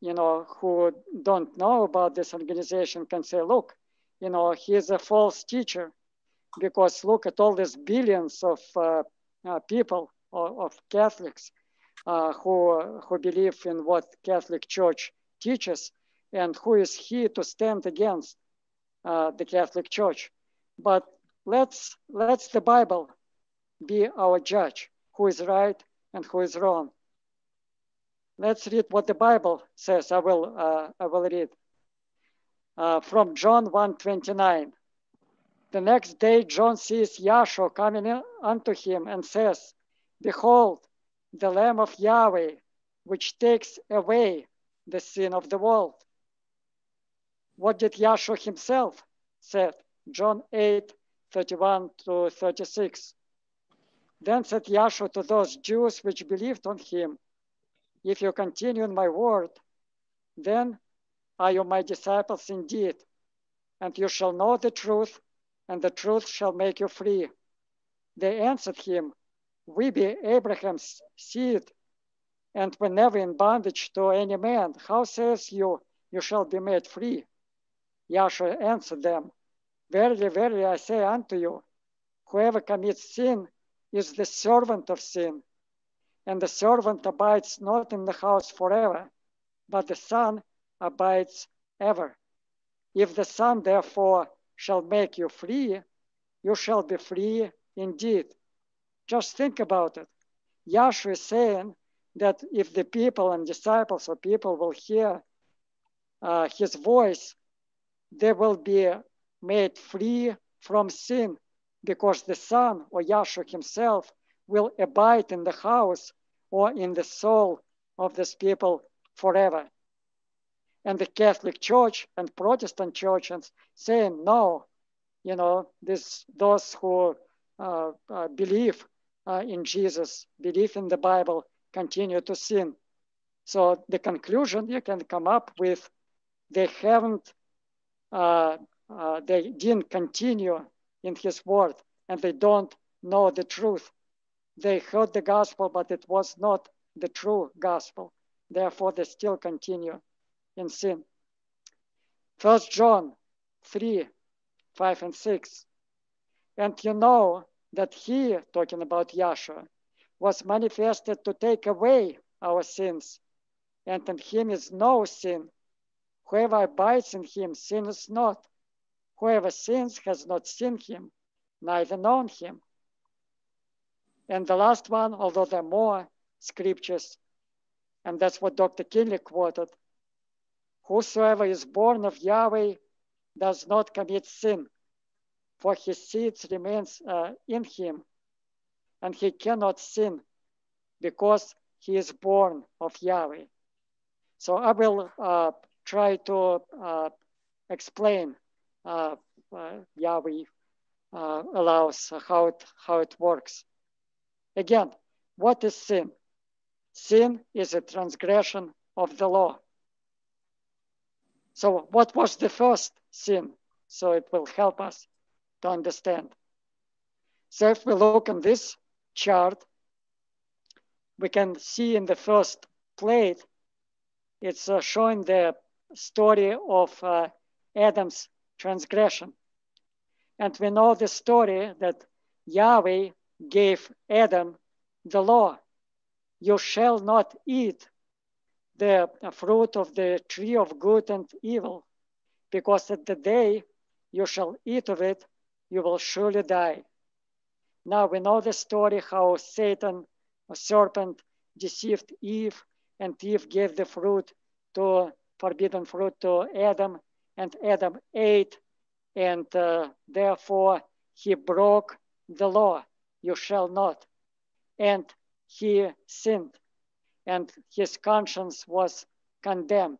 you know, who don't know about this organization can say, look, you know, he's a false teacher because look at all these billions of uh, uh, people, of, of Catholics, uh, who, who believe in what Catholic Church teaches and who is he to stand against uh, the Catholic Church. But let's let's the Bible be our judge, who is right and who is wrong. Let's read what the Bible says. I will uh, I will read uh, from John 1:29. The next day, John sees Yahshua coming unto him and says, Behold, the Lamb of Yahweh, which takes away the sin of the world. What did Yahshua himself said? John 8, 31 to 36. Then said Yahshua to those Jews which believed on him, If you continue in my word, then are you my disciples indeed, and you shall know the truth, and the truth shall make you free. They answered him, We be Abraham's seed, and were never in bondage to any man. How says you, you shall be made free? Yahshua answered them, Verily, verily, I say unto you, whoever commits sin is the servant of sin. And the servant abides not in the house forever, but the Son abides ever. If the Son, therefore, shall make you free, you shall be free indeed. Just think about it. Yahshua is saying that if the people and disciples or people will hear uh, his voice, they will be made free from sin because the Son or Yahshua himself will abide in the house or in the soul of this people forever. And the Catholic Church and Protestant churches saying, no, you know, this, those who uh, uh, believe uh, in Jesus, believe in the Bible, continue to sin. So the conclusion you can come up with, they haven't Uh, uh, they didn't continue in his word and they don't know the truth. They heard the gospel, but it was not the true gospel. Therefore, they still continue in sin. First John 3, 5 and 6. And you know that he, talking about Yahshua, was manifested to take away our sins, and in him is no sin. Whoever abides in him sinneth not. Whoever sins has not seen him, neither known him. And the last one, although there are more scriptures, And that's what Dr. Kinley quoted. Whosoever is born of Yahweh does not commit sin, for his seed remains uh, in him, and he cannot sin because he is born of Yahweh. So I will uh, try to uh, explain uh, uh, Yahweh uh, allows how it, how it works. Again, what is sin? Sin is a transgression of the law. So what was the first sin? So it will help us to understand. So if we look on this chart, we can see in the first plate, it's uh, showing the story of uh, Adam's transgression. And we know the story that Yahweh gave Adam the law. You shall not eat the fruit of the tree of good and evil, because at the day you shall eat of it, you will surely die. Now we know the story how Satan, a serpent, deceived Eve, and Eve gave the fruit to forbidden fruit to Adam, and Adam ate, and uh, therefore he broke the law, you shall not. And he sinned, and his conscience was condemned,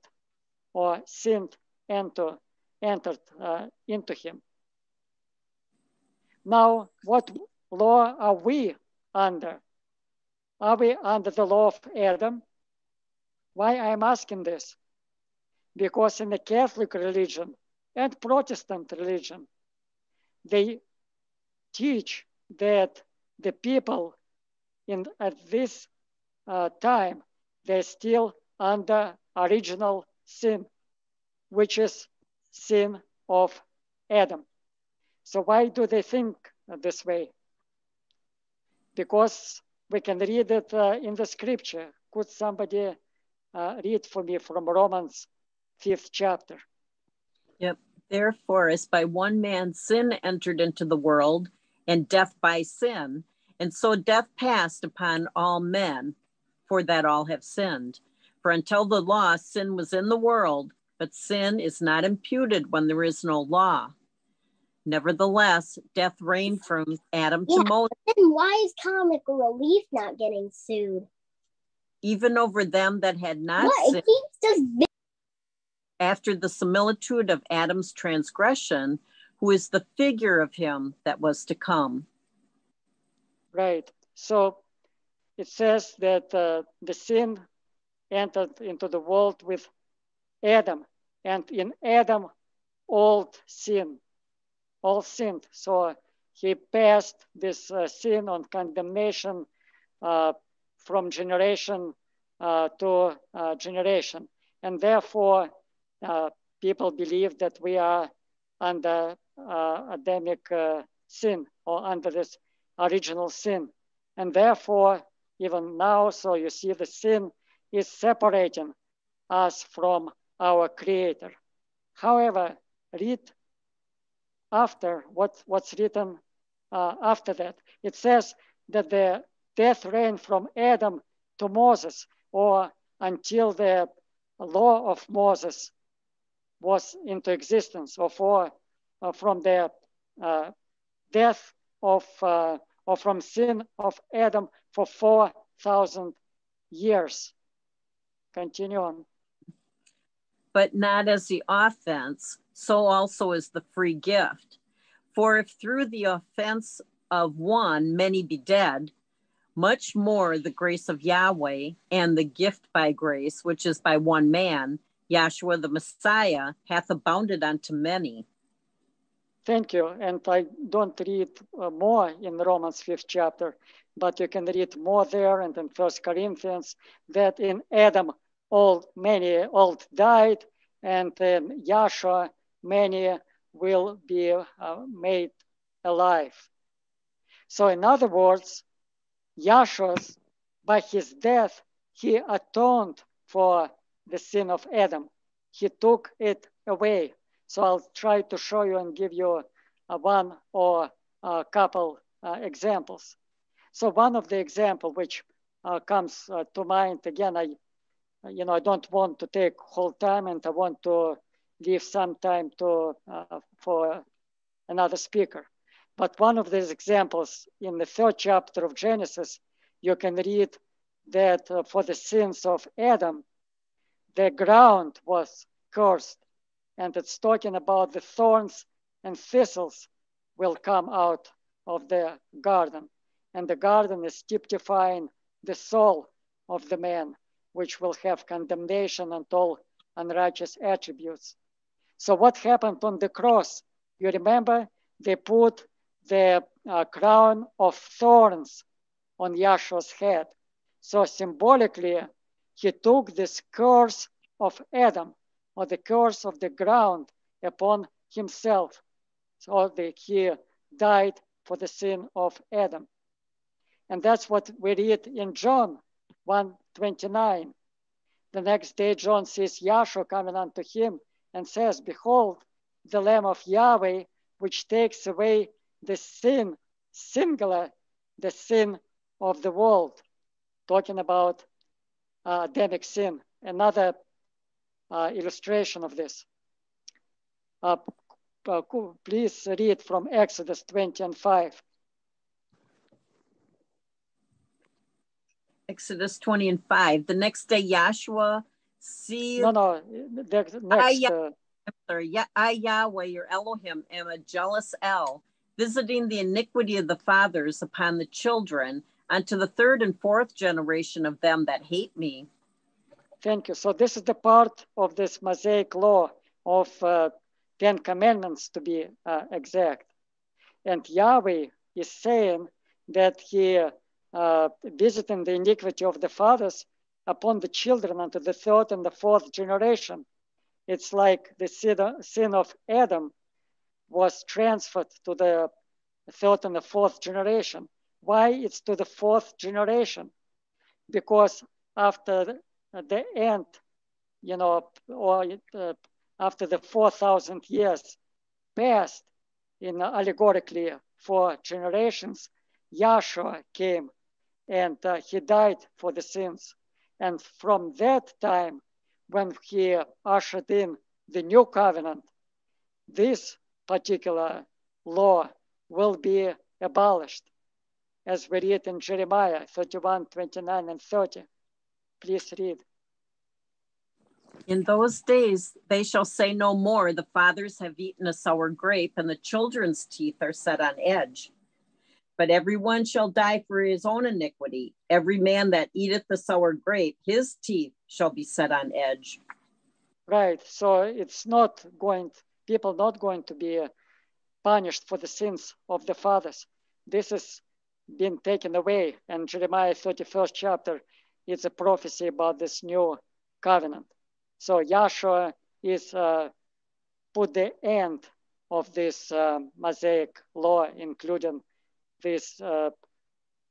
or sinned into, entered uh, into him. Now, what law are we under? Are we under the law of Adam? Why I'm asking this? Because in the Catholic religion and Protestant religion, they teach that the people in at this uh, time they're still under original sin, which is sin of Adam. So why do they think this way? Because we can read it uh, in the scripture. Could somebody uh, read for me from Romans fifth chapter? Yep. Therefore, as by one man sin entered into the world, and death by sin, and so death passed upon all men, for that all have sinned. For until the law, sin was in the world, but sin is not imputed when there is no law. Nevertheless, death reigned from Adam to Moses. Then why is Comic Relief not getting sued? Even over them that had not what? sinned. It keeps just after the similitude of Adam's transgression, who is the figure of him that was to come. Right. So it says that uh, the sin entered into the world with Adam, and in Adam, all sin all sinned. So he passed this uh, sin on condemnation uh, from generation uh, to uh, generation. And therefore, people believe that we are under uh, Adamic sin or under this original sin. And therefore, even now, so you see the sin is separating us from our Creator. However, read after what, what's written uh, after that. It says that the death reigned from Adam to Moses or until the law of Moses was into existence or for, uh, from the uh, death of uh, or from sin of Adam for 4,000 years. Continue on. But not as the offense, so also is the free gift. For if through the offense of one many be dead, much more the grace of Yahweh and the gift by grace, which is by one man, Yahshua the Messiah, hath abounded unto many. Thank you. And I don't read uh, more in Romans 5th chapter, but you can read more there and in First Corinthians that in Adam all many old died, and in Yahshua many will be uh, made alive. So, in other words, Yahshua, by his death, he atoned for the sin of Adam. He took it away. So I'll try to show you and give you a one or a couple uh, examples. So one of the example which uh, comes uh, to mind, again, I you know, I don't want to take whole time and I want to leave some time to uh, for another speaker. But one of these examples in the third chapter of Genesis, you can read that uh, for the sins of Adam, the ground was cursed. And it's talking about the thorns and thistles will come out of the garden. And the garden is typifying the soul of the man, which will have condemnation and all unrighteous attributes. So what happened on the cross? You remember they put the uh, crown of thorns on Yahshua's head. So symbolically, he took this curse of Adam or the curse of the ground upon himself. So that he died for the sin of Adam. And that's what we read in John 1:29. The next day, John sees Yahshua coming unto him and says, Behold, the Lamb of Yahweh, which takes away the sin, singular, the sin of the world. Talking about uh, Adamic sin. Another uh, illustration of this. Uh, uh please read from Exodus 20 and 5. Exodus 20 and 5. The next day, Yahshua see. No, no, the next. I, uh, I'm sorry. I, Yahweh, your Elohim, am a jealous El, visiting the iniquity of the fathers upon the children, unto the third and fourth generation of them that hate me. Thank you. So, this is the part of this Mosaic law of uh, Ten Commandments, to be uh, exact. And Yahweh is saying that He uh, visiting the iniquity of the fathers upon the children unto the third and the fourth generation. It's like the sin of Adam was transferred to the third and the fourth generation. Why it's to the fourth generation? Because after the end, you know, or uh, after the 4,000 years passed in allegorically four generations, Yahshua came and uh, he died for the sins. And from that time, when he ushered in the new covenant, this particular law will be abolished, as we read in Jeremiah 31, 29, and 30. Please read. In those days they shall say no more, the fathers have eaten a sour grape, and the children's teeth are set on edge. But everyone shall die for his own iniquity. Every man that eateth the sour grape, his teeth shall be set on edge. Right. So it's not going, people not going to be punished for the sins of the fathers. This has been taken away. And Jeremiah 31st chapter is a prophecy about this new covenant. So Yahshua is uh, put the end of this uh, Mosaic law, including this uh,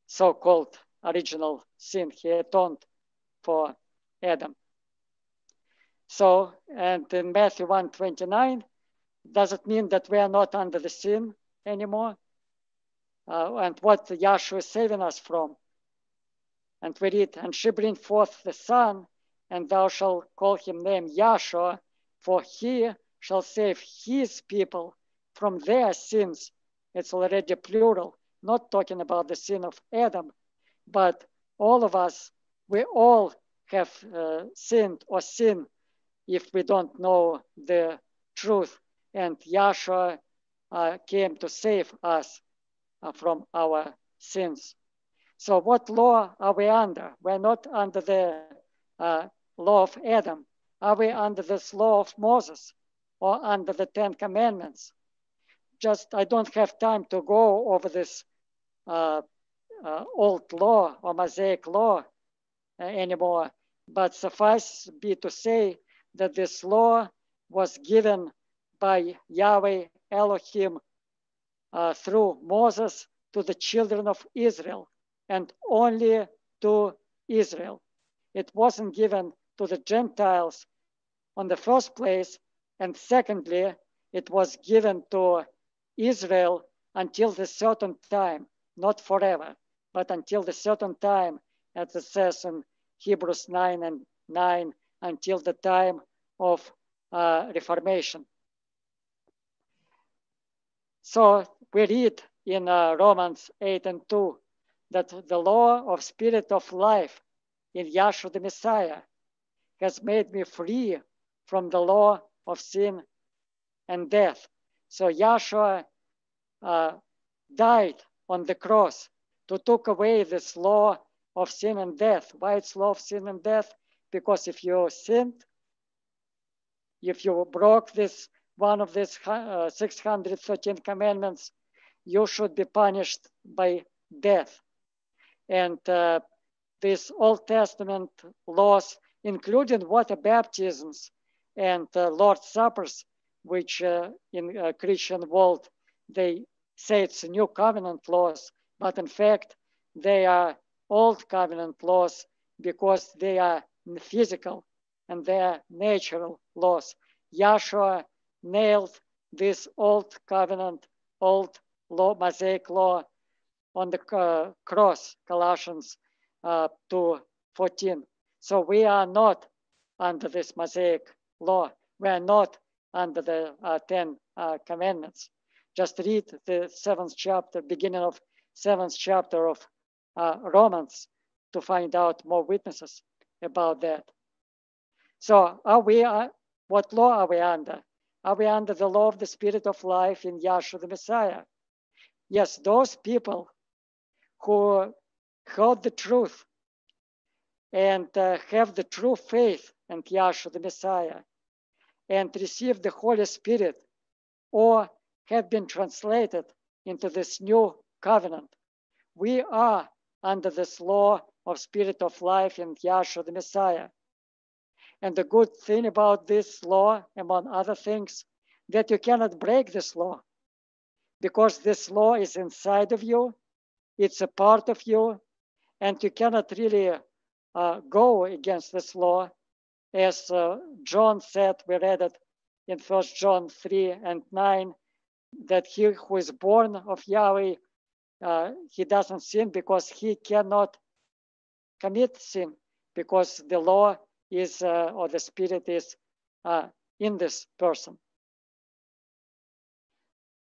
so-called original sin. He atoned for Adam. So, and in Matthew 1:29, does it mean that we are not under the sin anymore? Uh, and what Yahshua is saving us from? And we read, and she bring forth the son, and thou shalt call him name Yahshua, for he shall save his people from their sins. It's already plural not talking about the sin of Adam, but all of us, we all have uh, sinned or sin if we don't know the truth. And Yahshua uh, came to save us from our sins. So, what law are we under? We're not under the uh, law of Adam. Are we under this law of Moses or under the Ten Commandments? Just, I don't have time to go over this uh, uh, old law or Mosaic law uh, anymore, but suffice be to say that this law was given by Yahweh Elohim uh, through Moses to the children of Israel and only to Israel. It wasn't given to the Gentiles on the first place, and secondly, it was given to Israel until the certain time not forever, but until the certain time, as it says in Hebrews 9 and 9 until the time of uh, Reformation. So we read in uh, Romans 8 and 2 that the law of spirit of life in Yahshua the Messiah has made me free from the law of sin and death. So Yahshua uh, died on the cross to take away this law of sin and death. Why it's law of sin and death? Because if you sinned, if you broke this one of these uh, 613 commandments, you should be punished by death. And uh, these Old Testament laws, including water baptisms and uh, Lord's Suppers, which uh, in Christian world, they say it's new covenant laws, but in fact, they are old covenant laws because they are physical and they are natural laws. Yahshua nailed this old covenant, old law, Mosaic law on the uh, cross, Colossians uh, 2 14. So we are not under this Mosaic law. We are not under the uh, Ten uh, Commandments. Just read the seventh chapter, beginning of seventh chapter of uh, Romans to find out more witnesses about that. So are we, uh, what law are we under? Are we under the law of the spirit of life in Yahshua the Messiah? Yes, those people who heard the truth and uh, have the true faith in Yahshua the Messiah and receive the Holy Spirit or have been translated into this new covenant. We are under this law of spirit of life in Yahshua the Messiah. And the good thing about this law, among other things, that you cannot break this law because this law is inside of you, it's a part of you, and you cannot really uh, go against this law. As uh, John said, we read it in First John 3 and 9, that he who is born of Yahweh, uh, he doesn't sin because he cannot commit sin because the law is, uh, or the spirit is uh, in this person.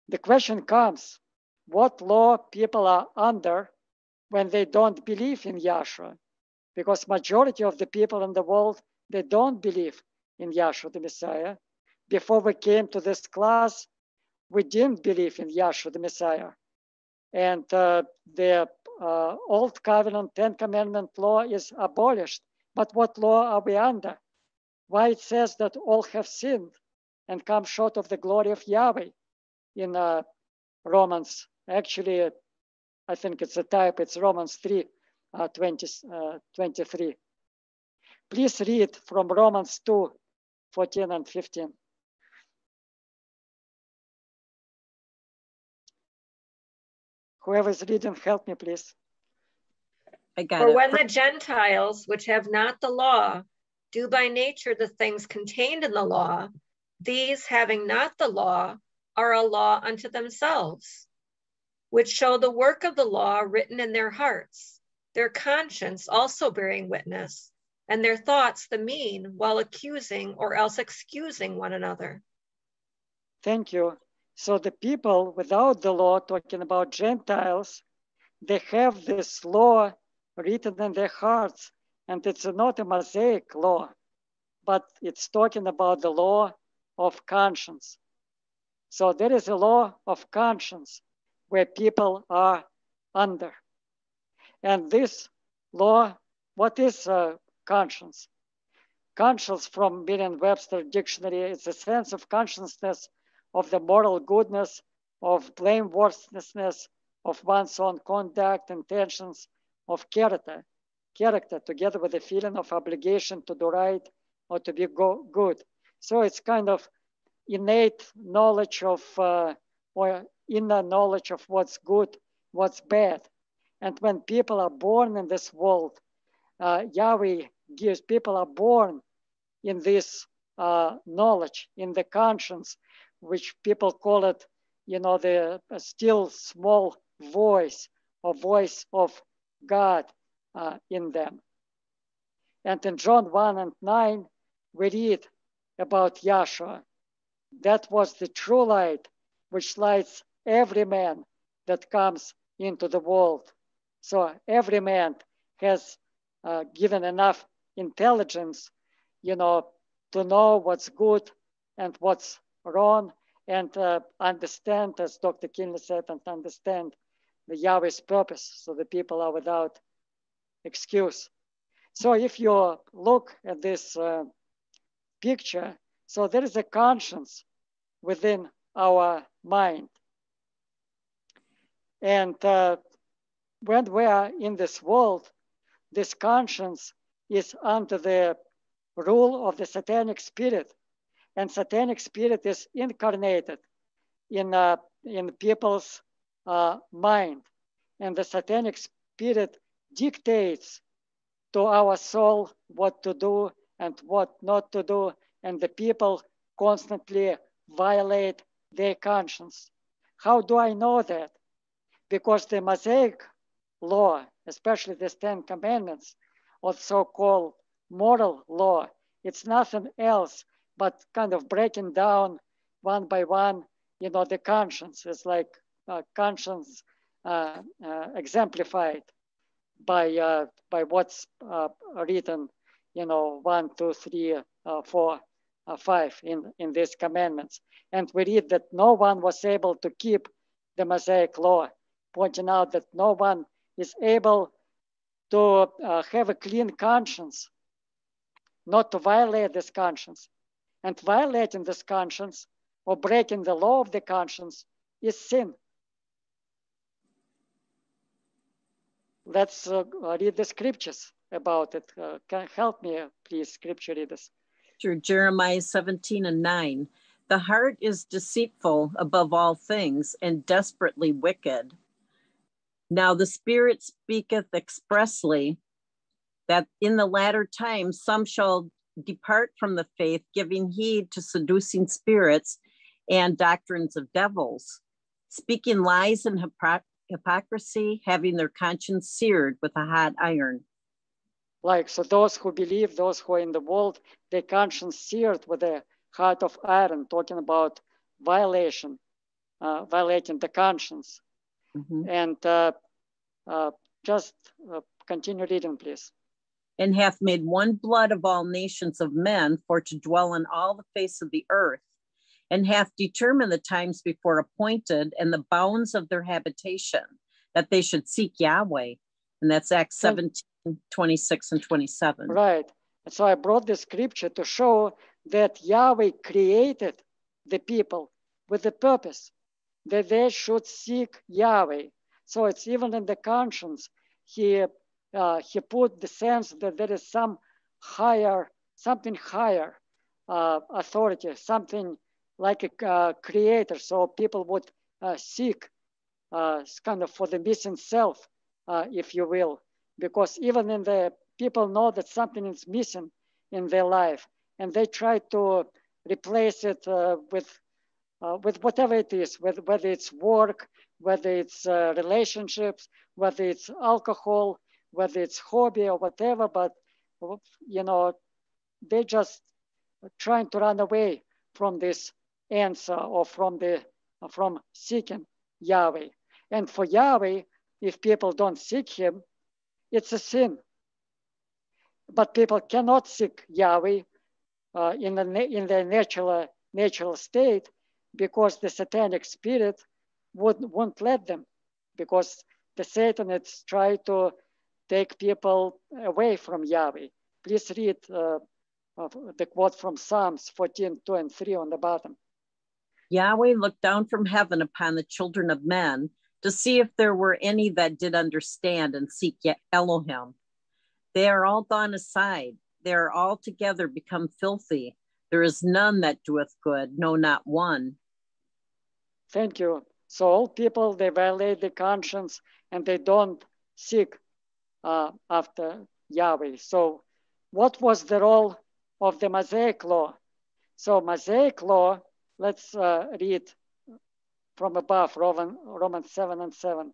The question comes, what law people are under when they don't believe in Yahshua? Because majority of the people in the world, they don't believe in Yahshua the Messiah. Before we came to this class, we didn't believe in Yahshua the Messiah. And uh, the uh, Old Covenant Ten Commandment law is abolished. But what law are we under? Why it says that all have sinned and come short of the glory of Yahweh in uh, Romans. Actually, I think it's a type, it's Romans 3, uh, 20, uh, 23. Please read from Romans 2, 14 and 15. Whoever is reading, help me, please. I got For it. when the Gentiles, which have not the law, do by nature the things contained in the law, these having not the law are a law unto themselves, which show the work of the law written in their hearts, their conscience also bearing witness, and their thoughts the mean, while accusing or else excusing one another. Thank you. So the people without the law, talking about Gentiles, they have this law written in their hearts, and it's not a Mosaic law, but it's talking about the law of conscience. So there is a law of conscience where people are under. And this law, what is uh, conscience? Conscience from Merriam-Webster dictionary is a sense of consciousness of the moral goodness, of blameworthlessness of one's own conduct, intentions, of character, character together with a feeling of obligation to do right or to be go good. So it's kind of innate knowledge of uh, or inner knowledge of what's good, what's bad. And when people are born in this world, uh, Yahweh gives people are born in this uh, knowledge, in the conscience, which people call it, you know, the still small voice or voice of God uh, in them. And in John 1 and 9, we read about Yahshua. That was the true light which lights every man that comes into the world. So every man has uh, given enough intelligence, you know, to know what's good and what's wrong and uh, understand, as Dr. Kinley said, and understand the Yahweh's purpose so the people are without excuse. So if you look at this uh, picture, so there is a conscience within our mind. And uh, when we are in this world, this conscience is under the rule of the satanic spirit. And satanic spirit is incarnated in, uh, in people's uh, mind. And the satanic spirit dictates to our soul what to do and what not to do. And the people constantly violate their conscience. How do I know that? Because the Mosaic law, especially the Ten Commandments, or so-called moral law, it's nothing else but kind of breaking down one by one, you know, the conscience. It's like conscience uh, uh, exemplified by uh, by what's uh, written, you know, one, two, three, uh, four, five in in these commandments. And we read that no one was able to keep the Mosaic law, pointing out that no one is able to have a clean conscience, not to violate this conscience. And violating this conscience or breaking the law of the conscience is sin. Let's uh, read the scriptures about it. Uh, can help me, please, scripture readers. Sure, Jeremiah 17 and 9. The heart is deceitful above all things and desperately wicked. Now the Spirit speaketh expressly that in the latter times some shall depart from the faith, giving heed to seducing spirits and doctrines of devils, speaking lies and hypocrisy, having their conscience seared with a hot iron. Like, so those who believe, those who are in the world, their conscience seared with a heart of iron, talking about violation, uh, violating the conscience. Mm-hmm. And uh, uh, just uh, continue reading, please and hath made one blood of all nations of men for to dwell on all the face of the earth, and hath determined the times before appointed and the bounds of their habitation, that they should seek Yahweh. And that's Acts 17, 26 and 27. Right. And so I brought the scripture to show that Yahweh created the people with a purpose, that they should seek Yahweh. So it's even in the conscience, he uh, he put the sense that there is some higher, something higher uh, authority, something like a uh, creator. So people would uh, seek uh, kind of for the missing self, uh, if you will, because even in the people know that something is missing in their life, and they try to replace it with with whatever it is, whether, whether it's work, whether it's relationships, whether it's alcohol, whether it's hobby or whatever, but you know, they just trying to run away from this answer or from the from seeking Yahweh. And for Yahweh, if people don't seek him, it's a sin. But people cannot seek Yahweh uh, in, the, in their natural, natural state because the satanic spirit would, won't let them because the Satanists try to take people away from Yahweh. Please read uh, the quote from Psalms 14, 2 and 3 on the bottom. Yahweh looked down from heaven upon the children of men to see if there were any that did understand and seek Elohim. They are all gone aside. They are all together become filthy. There is none that doeth good, no, not one. Thank you. So all people, they violate the conscience and they don't seek uh, after Yahweh. So what was the role of the Mosaic law? So Mosaic law, let's uh, read from above, Roman, Romans 7 and 7.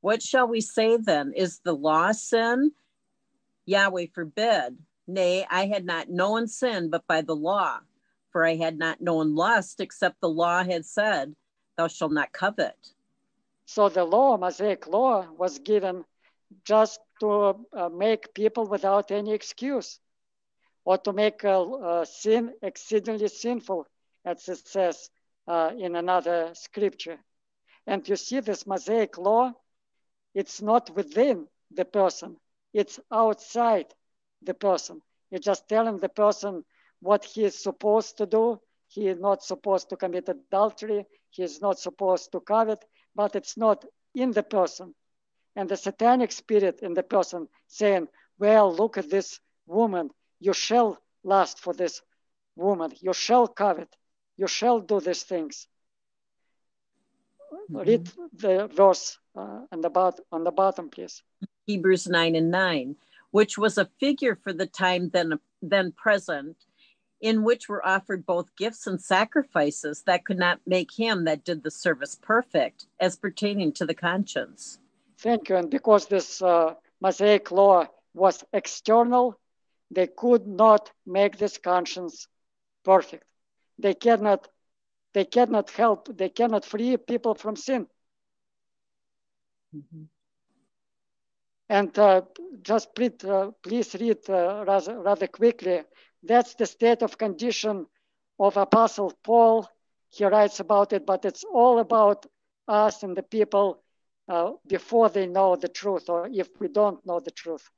What shall we say then? Is the law sin? Yahweh forbid. Nay, I had not known sin but by the law, for I had not known lust except the law had said, Thou shalt not covet. So the law, Mosaic law, was given just to uh, make people without any excuse or to make uh, uh, sin exceedingly sinful, as it says uh, in another scripture. And you see this Mosaic law, it's not within the person, it's outside the person. You're just telling the person what he is supposed to do. He is not supposed to commit adultery. He is not supposed to covet, but it's not in the person. And the satanic spirit in the person saying, well, look at this woman. You shall lust for this woman. You shall covet. You shall do these things. Mm-hmm. Read the verse uh, on, the bot- on the bottom, please. Hebrews 9 and 9 which was a figure for the time then, then present, in which were offered both gifts and sacrifices that could not make him that did the service perfect, as pertaining to the conscience. Thank you. And because this uh, Mosaic law was external, they could not make this conscience perfect. They cannot, they cannot help, they cannot free people from sin. Mm-hmm. And uh, just please, uh, please read uh, rather, rather quickly. That's the state of condition of Apostle Paul. He writes about it, but it's all about us and the people uh, before they know the truth or if we don't know the truth.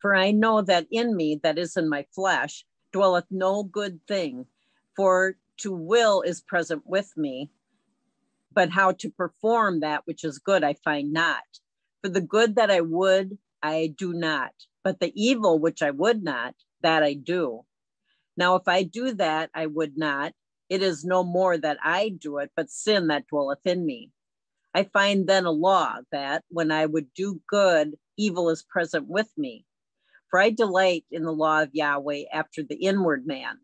For I know that in me, that is in my flesh, dwelleth no good thing. For to will is present with me, but how to perform that which is good I find not. For the good that I would, I do not, but the evil which I would not, that I do. Now, if I do that, I would not. It is no more that I do it, but sin that dwelleth in me. I find then a law that when I would do good, evil is present with me. For I delight in the law of Yahweh after the inward man.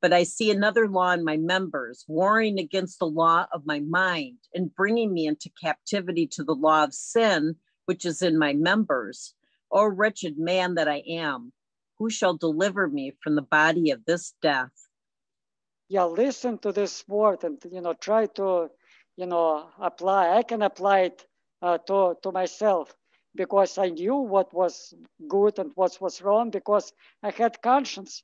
But I see another law in my members, warring against the law of my mind and bringing me into captivity to the law of sin which is in my members. O wretched man that I am, who shall deliver me from the body of this death? Yeah, listen to this word and you know try to you know apply. I can apply it uh, to to myself because I knew what was good and what was wrong because I had conscience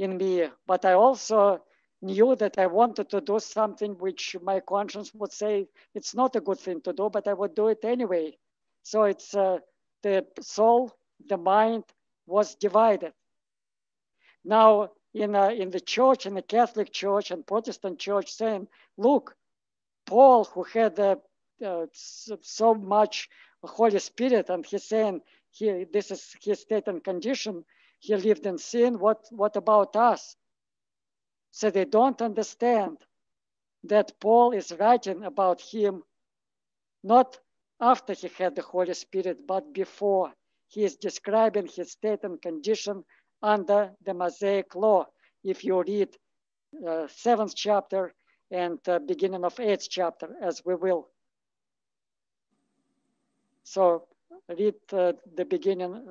in me, but I also knew that I wanted to do something which my conscience would say it's not a good thing to do, but I would do it anyway. So it's uh, the soul, the mind was divided. Now in, uh, in the church, in the Catholic church and Protestant church saying, look, Paul who had uh, uh, so much Holy Spirit and he's saying he, this is his state and condition, he lived in sin, what, what about us? So they don't understand that Paul is writing about him not after he had the Holy Spirit, but before. He is describing his state and condition under the Mosaic law. If you read uh, seventh chapter and uh, beginning of eighth chapter, as we will. So read uh, the beginning.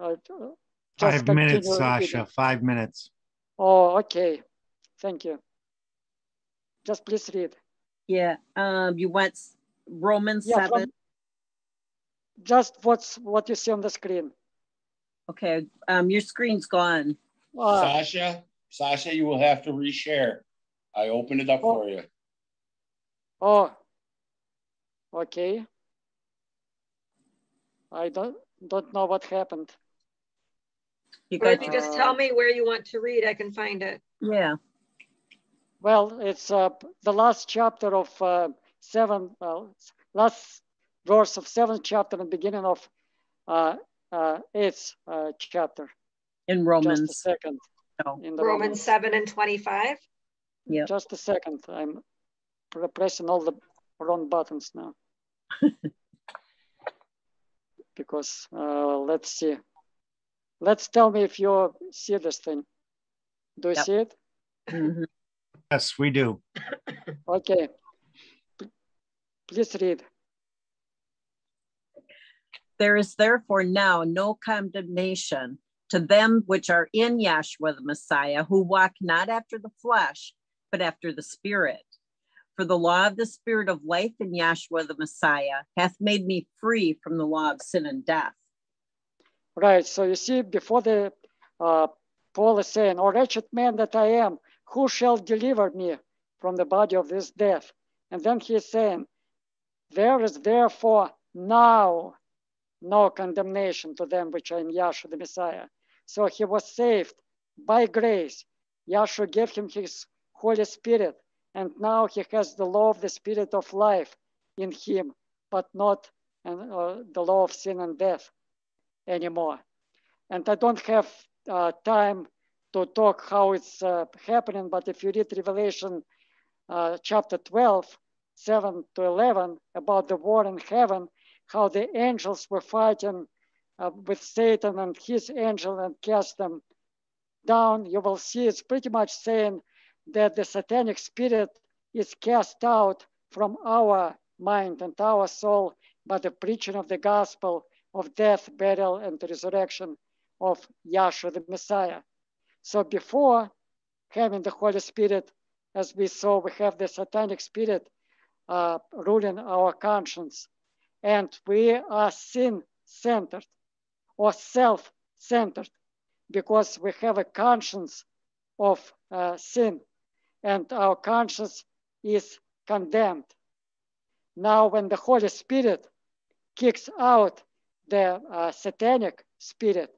Five minutes, Sasha. Five minutes. Oh, okay. Thank you. Just please read. Yeah. Um, you went Romans yeah, 7. From, just what's what you see on the screen. Okay, um, your screen's gone. Uh, Sasha, Sasha, you will have to reshare. I opened it up oh, for you. Oh, okay. I don't don't know what happened. You or if you just tell me where you want to read, I can find it. Yeah. Well, it's uh, the last chapter of uh, seven. Well, last verse of seventh chapter and beginning of uh, uh, eighth uh, chapter. In Romans. Just a second. No. In the Romans, Romans 7 and 25. Yeah. Just a second. I'm pressing all the wrong buttons now. (laughs) because uh, let's see. Let's tell me if you see this thing. Do you yep. see it? Mm-hmm. Yes, we do. Okay. Please read. There is therefore now no condemnation To them which are in Yahshua the Messiah, who walk not after the flesh, but after the Spirit. For the law of the Spirit of life in Yahshua the Messiah hath made me free from the law of sin and death. Right. So you see, before the uh, Paul is saying, "O wretched man that I am, who shall deliver me from the body of this death?" And then he is saying, "There is therefore now no condemnation to them which are in Yahshua the Messiah." So he was saved by grace. Yahshua gave him his Holy Spirit, and now he has the law of the Spirit of life in him, but not uh, the law of sin and death anymore. And I don't have uh, time to talk how it's uh, happening, but if you read Revelation uh, chapter 12, 7 to 11, about the war in heaven, how the angels were fighting uh, with Satan and his angel and cast them down, you will see it's pretty much saying that the satanic spirit is cast out from our mind and our soul by the preaching of the gospel of death, burial, and resurrection of Yahshua the Messiah. So before having the Holy Spirit, as we saw, we have the satanic spirit uh, ruling our conscience. And we are sin centered or self centered because we have a conscience of uh, sin and our conscience is condemned. Now, when the Holy Spirit kicks out the uh, satanic spirit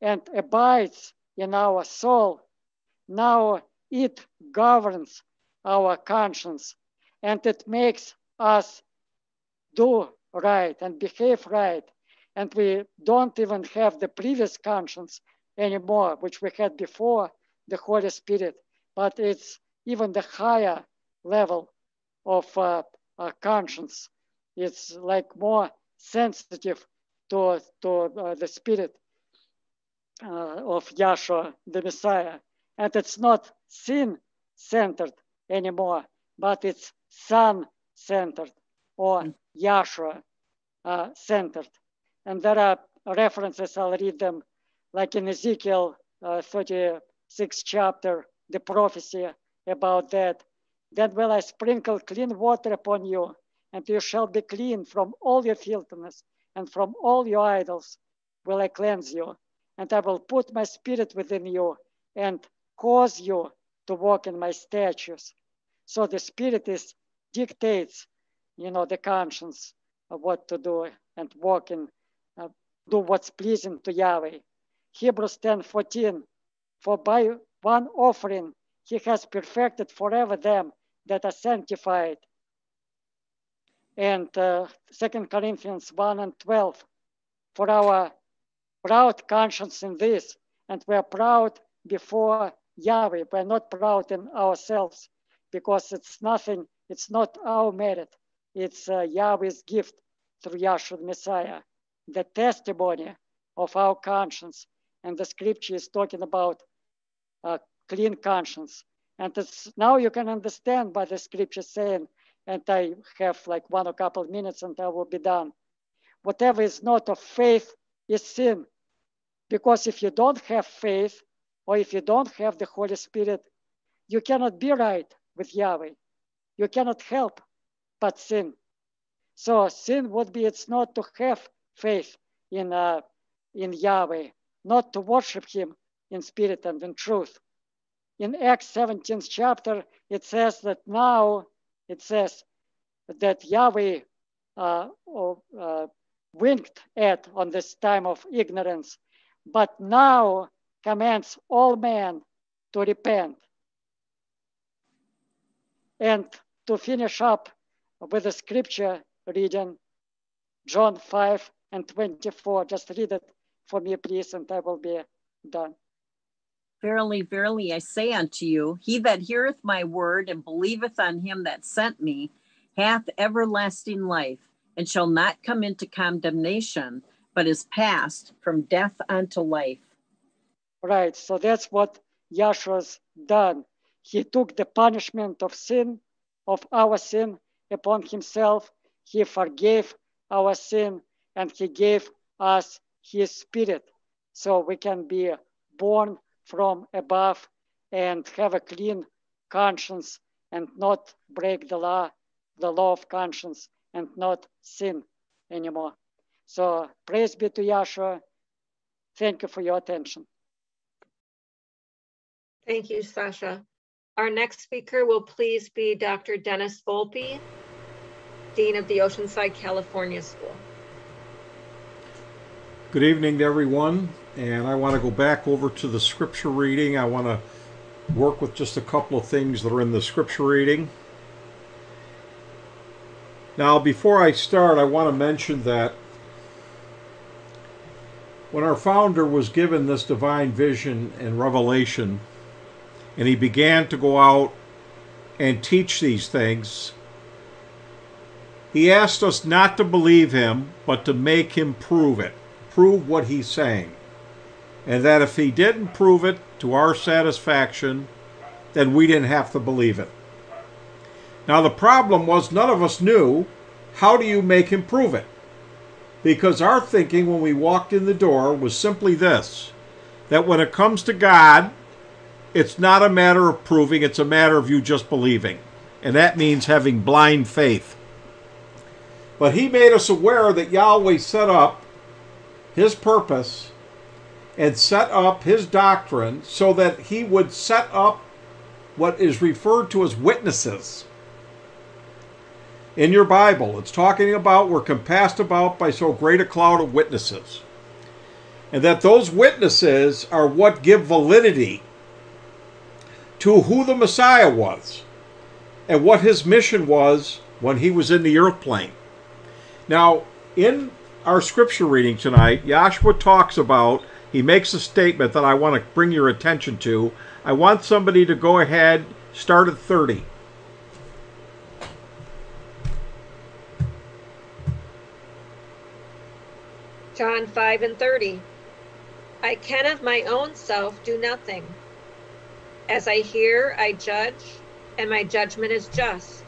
and abides in our soul, now it governs our conscience and it makes us do right and behave right. And we don't even have the previous conscience anymore, which we had before the Holy Spirit, but it's even the higher level of uh, uh, conscience. It's like more sensitive to, to uh, the spirit uh, of Yahshua, the Messiah. And it's not sin centered anymore, but it's son centered or Yahshua uh, centered. And there are references, I'll read them, like in Ezekiel uh, 36 chapter, the prophecy about that. Then will I sprinkle clean water upon you, and you shall be clean from all your filthiness, and from all your idols will I cleanse you. And I will put my spirit within you, and cause you to walk in my statutes. So the spirit is dictates, you know, the conscience of what to do and walk in, uh, do what's pleasing to Yahweh. Hebrews 10, 14, for by one offering he has perfected forever them that are sanctified. And uh, 2 Corinthians 1 and 12, for our proud conscience in this, and we are proud before Yahweh. We're not proud in ourselves because it's nothing, it's not our merit. It's uh, Yahweh's gift through Yahshua the Messiah, the testimony of our conscience. And the scripture is talking about a clean conscience. And it's, now you can understand by the scripture saying, and I have like one or couple minutes and I will be done. Whatever is not of faith is sin. Because if you don't have faith, or if you don't have the Holy Spirit, you cannot be right with Yahweh. You cannot help but sin. So sin would be it's not to have faith in uh, in Yahweh, not to worship Him in spirit and in truth in Acts 17th chapter, it says that now, it says that Yahweh uh, uh, winked at on this time of ignorance, but now commands all men to repent. And to finish up with the scripture reading, John 5 and 24, just read it for me, please, and I will be done. Verily, verily, I say unto you, he that heareth my word and believeth on him that sent me hath everlasting life, and shall not come into condemnation, but is passed from death unto life. Right. So that's what Yahshua's done. He took the punishment of sin, of our sin, upon himself. He forgave our sin, and he gave us his spirit so we can be born from above and have a clean conscience and not break the law, the law of conscience and not sin anymore. So praise be to Yahshua. Thank you for your attention. Thank you, Sasha. Our next speaker will please be Dr. Dennis Volpe, Dean of the Oceanside, California School. Good evening to everyone, and I want to go back over to the scripture reading. I want to work with just a couple of things that are in the scripture reading. Now, before I start, I want to mention that when our founder was given this divine vision and revelation, and he began to go out and teach these things, he asked us not to believe him, but to make him prove it, prove what he's saying. And that if he didn't prove it to our satisfaction, then we didn't have to believe it. Now, the problem was none of us knew how do you make him prove it? Because our thinking when we walked in the door was simply this that when it comes to God, it's not a matter of proving, it's a matter of you just believing. And that means having blind faith. But he made us aware that Yahweh set up his purpose and set up his doctrine so that he would set up what is referred to as witnesses. In your Bible, it's talking about we're compassed about by so great a cloud of witnesses. And that those witnesses are what give validity to who the Messiah was and what his mission was when he was in the earth plane. Now, in our scripture reading tonight, Yahshua talks about, he makes a statement that I want to bring your attention to. I want somebody to go ahead, start at 30. John 5 and 30. I can of my own self do nothing. As I hear, I judge, and my judgment is just,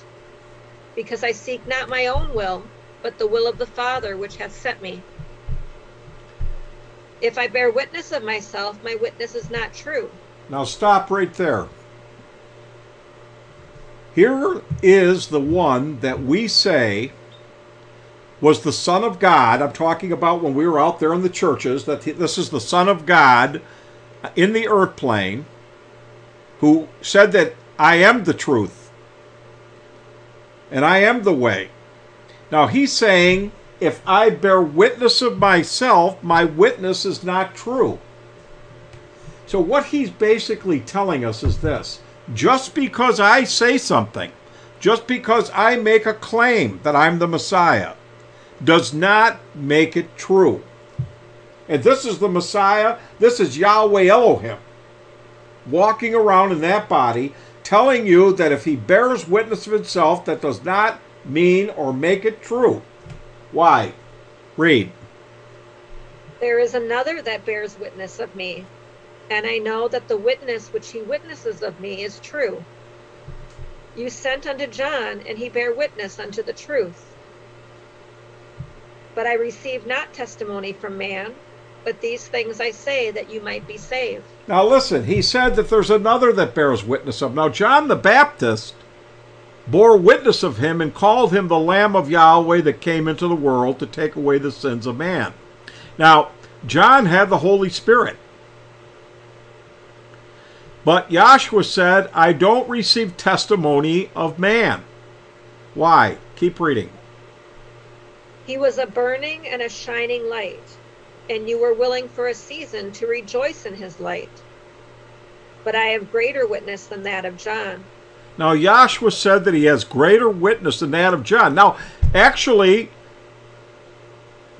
because I seek not my own will, but the will of the Father which hath sent me. If I bear witness of myself, my witness is not true. Now stop right there. Here is the one that we say was the Son of God. I'm talking about when we were out there in the churches, that this is the Son of God in the earth plane who said that I am the truth and I am the way. Now he's saying, if I bear witness of myself, my witness is not true. So what he's basically telling us is this just because I say something, just because I make a claim that I'm the Messiah, does not make it true. And this is the Messiah, this is Yahweh Elohim walking around in that body, telling you that if he bears witness of himself, that does not mean or make it true. Why? Read. There is another that bears witness of me, and I know that the witness which he witnesses of me is true. You sent unto John, and he bare witness unto the truth. But I receive not testimony from man, but these things I say that you might be saved. Now listen, he said that there's another that bears witness of. Now John the Baptist bore witness of him and called him the Lamb of Yahweh that came into the world to take away the sins of man. Now, John had the Holy Spirit. But Yahshua said, I don't receive testimony of man. Why? Keep reading. He was a burning and a shining light, and you were willing for a season to rejoice in his light. But I have greater witness than that of John. Now, Yahshua said that he has greater witness than that of John. Now, actually,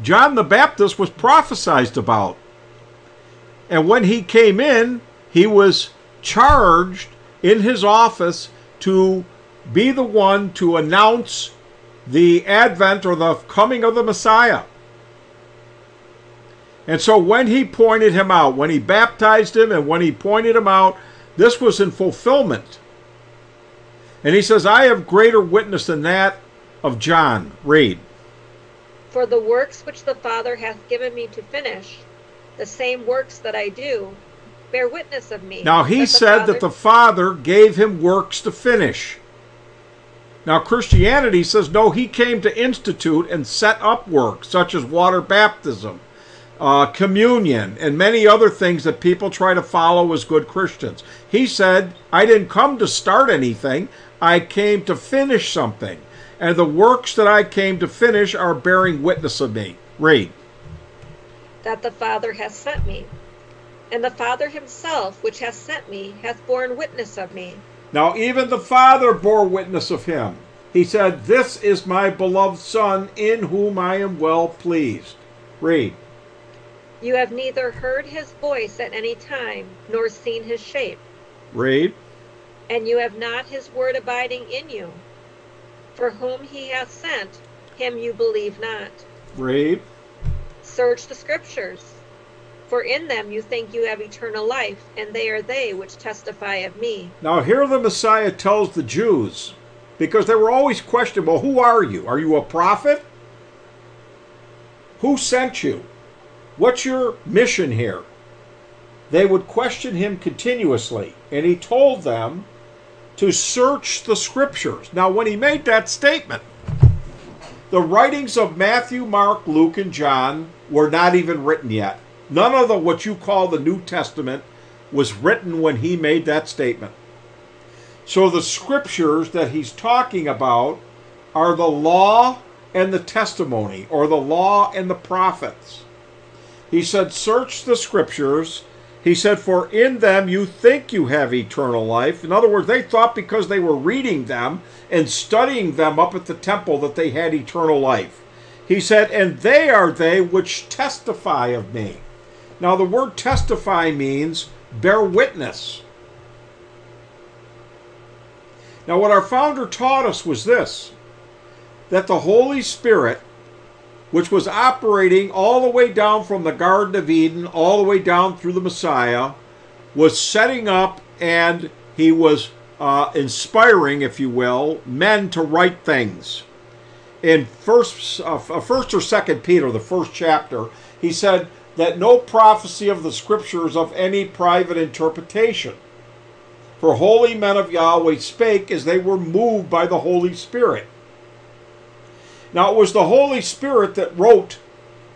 John the Baptist was prophesied about. And when he came in, he was charged in his office to be the one to announce the advent or the coming of the Messiah. And so when he pointed him out, when he baptized him and when he pointed him out, this was in fulfillment. And he says, I have greater witness than that of John. Read. For the works which the Father hath given me to finish, the same works that I do bear witness of me. Now he that said Father- that the Father gave him works to finish. Now Christianity says no, he came to institute and set up works such as water baptism, uh, communion, and many other things that people try to follow as good Christians. He said, I didn't come to start anything, I came to finish something. And the works that I came to finish are bearing witness of me. Read. that the Father hath sent me. And the Father himself, which hath sent me, hath borne witness of me. Now, even the Father bore witness of him. He said, This is my beloved Son, in whom I am well pleased. Read. You have neither heard his voice at any time, nor seen his shape, Read. And you have not his word abiding in you. For whom he hath sent, him you believe not. Read. Search the scriptures, for in them you think you have eternal life, and they are they which testify of me. Now, here the Messiah tells the Jews, because they were always questioning, well, who are you? Are you a prophet? Who sent you? What's your mission here? They would question him continuously, and he told them to search the scriptures. Now, when he made that statement, the writings of Matthew, Mark, Luke, and John were not even written yet. None of the what you call the New Testament was written when he made that statement. So the scriptures that he's talking about are the law and the testimony, or the law and the prophets. He said, Search the scriptures. He said, For in them you think you have eternal life. In other words, they thought because they were reading them and studying them up at the temple that they had eternal life. He said, And they are they which testify of me. Now, the word testify means bear witness. Now, what our founder taught us was this that the Holy Spirit, which was operating all the way down from the Garden of Eden, all the way down through the Messiah, was setting up and he was uh, inspiring, if you will, men to write things. In first, uh, first or second Peter, the first chapter, he said that no prophecy of the scriptures of any private interpretation. For holy men of Yahweh spake as they were moved by the Holy Spirit. Now it was the Holy Spirit that wrote,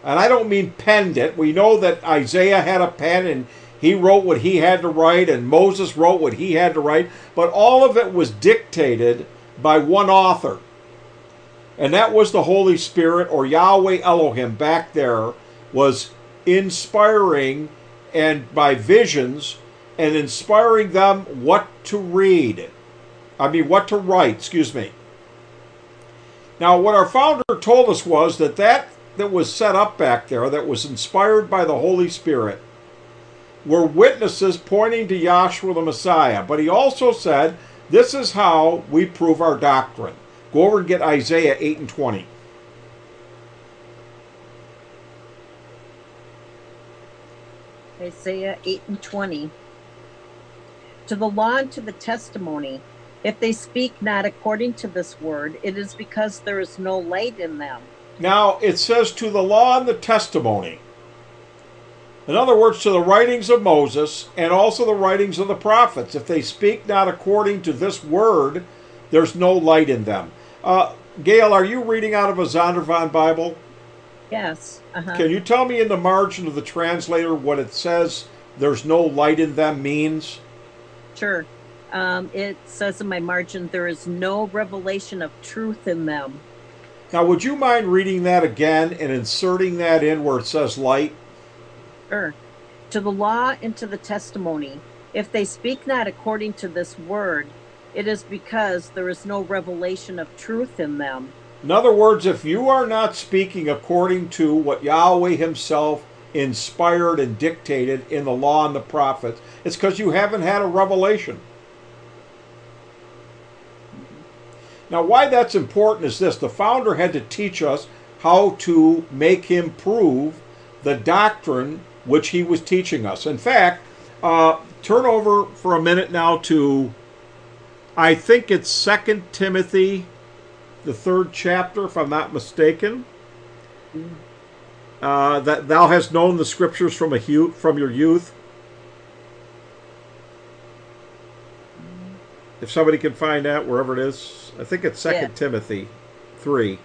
and I don't mean penned it. We know that Isaiah had a pen and he wrote what he had to write, and Moses wrote what he had to write, but all of it was dictated by one author. And that was the Holy Spirit, or Yahweh Elohim back there, was inspiring and by visions and inspiring them what to read. I mean, what to write, excuse me. Now, what our founder told us was that that that was set up back there, that was inspired by the Holy Spirit, were witnesses pointing to Yahshua the Messiah. But he also said, this is how we prove our doctrine. Go over and get Isaiah 8 and 20. Isaiah 8 and 20. To the law and to the testimony, if they speak not according to this word, it is because there is no light in them. Now it says to the law and the testimony. In other words, to the writings of Moses and also the writings of the prophets. If they speak not according to this word, there's no light in them. Uh, Gail, are you reading out of a Zondervan Bible? Yes. Uh-huh. Can you tell me in the margin of the translator what it says there's no light in them means? Sure. Um, it says in my margin, there is no revelation of truth in them. Now, would you mind reading that again and inserting that in where it says light? Sure. To the law and to the testimony, if they speak not according to this word, it is because there is no revelation of truth in them. In other words, if you are not speaking according to what Yahweh Himself inspired and dictated in the law and the prophets, it's because you haven't had a revelation. Now, why that's important is this the founder had to teach us how to make him prove the doctrine which he was teaching us. In fact, uh, turn over for a minute now to, I think it's Second Timothy, the third chapter, if I'm not mistaken. uh, that thou hast known the scriptures from a hu- from your youth. If somebody can find that wherever it is, I think it's Second Yeah. Timothy three.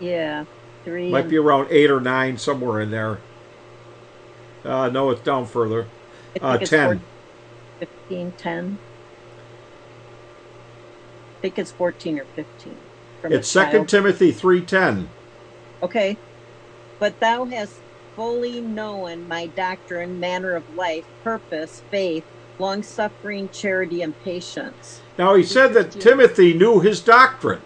Yeah, three. Might be around eight or nine, somewhere in there. Uh, no, it's down further. I think Uh, it's 10. 14, 15, 10. I think it's 14 or 15. It's Second. Timothy three ten. Okay. But thou hast fully known my doctrine, manner of life, purpose, faith, long suffering, charity, and patience. Now he said that Timothy knew his doctrine.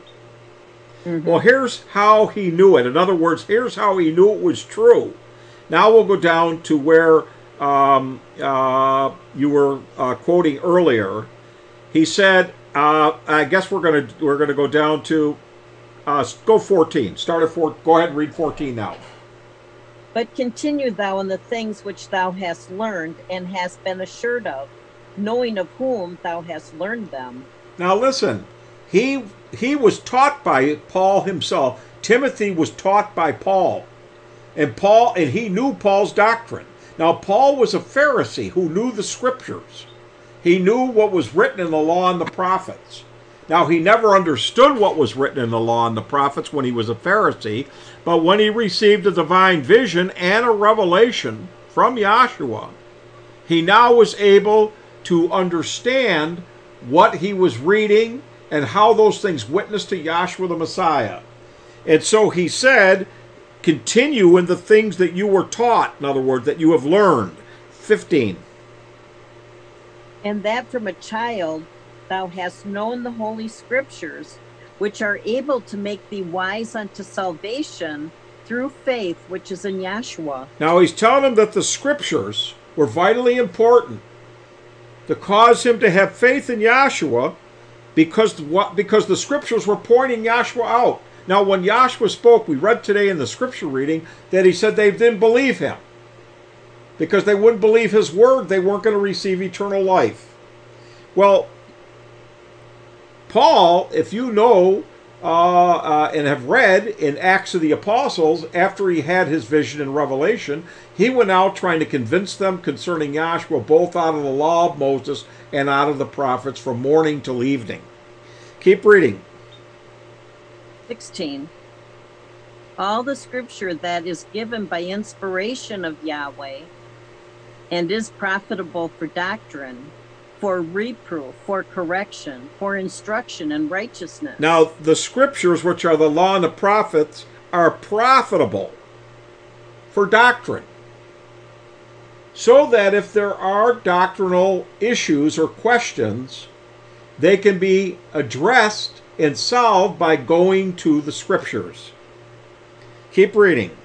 Well, here's how he knew it. In other words, here's how he knew it was true. Now we'll go down to where um, uh, you were uh, quoting earlier. He said, uh, "I guess we're gonna we're gonna go down to uh, go 14. Start at four. Go ahead and read 14 now." But continue thou in the things which thou hast learned and hast been assured of, knowing of whom thou hast learned them. Now listen, he he was taught by Paul himself. Timothy was taught by Paul. And Paul and he knew Paul's doctrine. Now Paul was a Pharisee who knew the scriptures. He knew what was written in the law and the prophets. Now he never understood what was written in the law and the prophets when he was a Pharisee, but when he received a divine vision and a revelation from Yahshua, he now was able to understand what he was reading and how those things witnessed to Yahshua the Messiah. And so he said, continue in the things that you were taught, in other words, that you have learned. 15. and that from a child thou hast known the holy scriptures, which are able to make thee wise unto salvation through faith which is in Yahshua. Now he's telling him that the scriptures were vitally important to cause him to have faith in Yahshua because what because the scriptures were pointing Yahshua out. Now when Yahshua spoke, we read today in the scripture reading that he said they didn't believe him. Because they wouldn't believe his word, they weren't going to receive eternal life. Well, Paul, if you know uh, uh, and have read in Acts of the Apostles, after he had his vision and revelation, he went out trying to convince them concerning Yahshua, both out of the law of Moses and out of the prophets, from morning till evening. Keep reading. 16. All the scripture that is given by inspiration of Yahweh and is profitable for doctrine, for reproof, for correction, for instruction in righteousness. Now, the scriptures, which are the law and the prophets, are profitable for doctrine. So that if there are doctrinal issues or questions, they can be addressed and solved by going to the scriptures. Keep reading.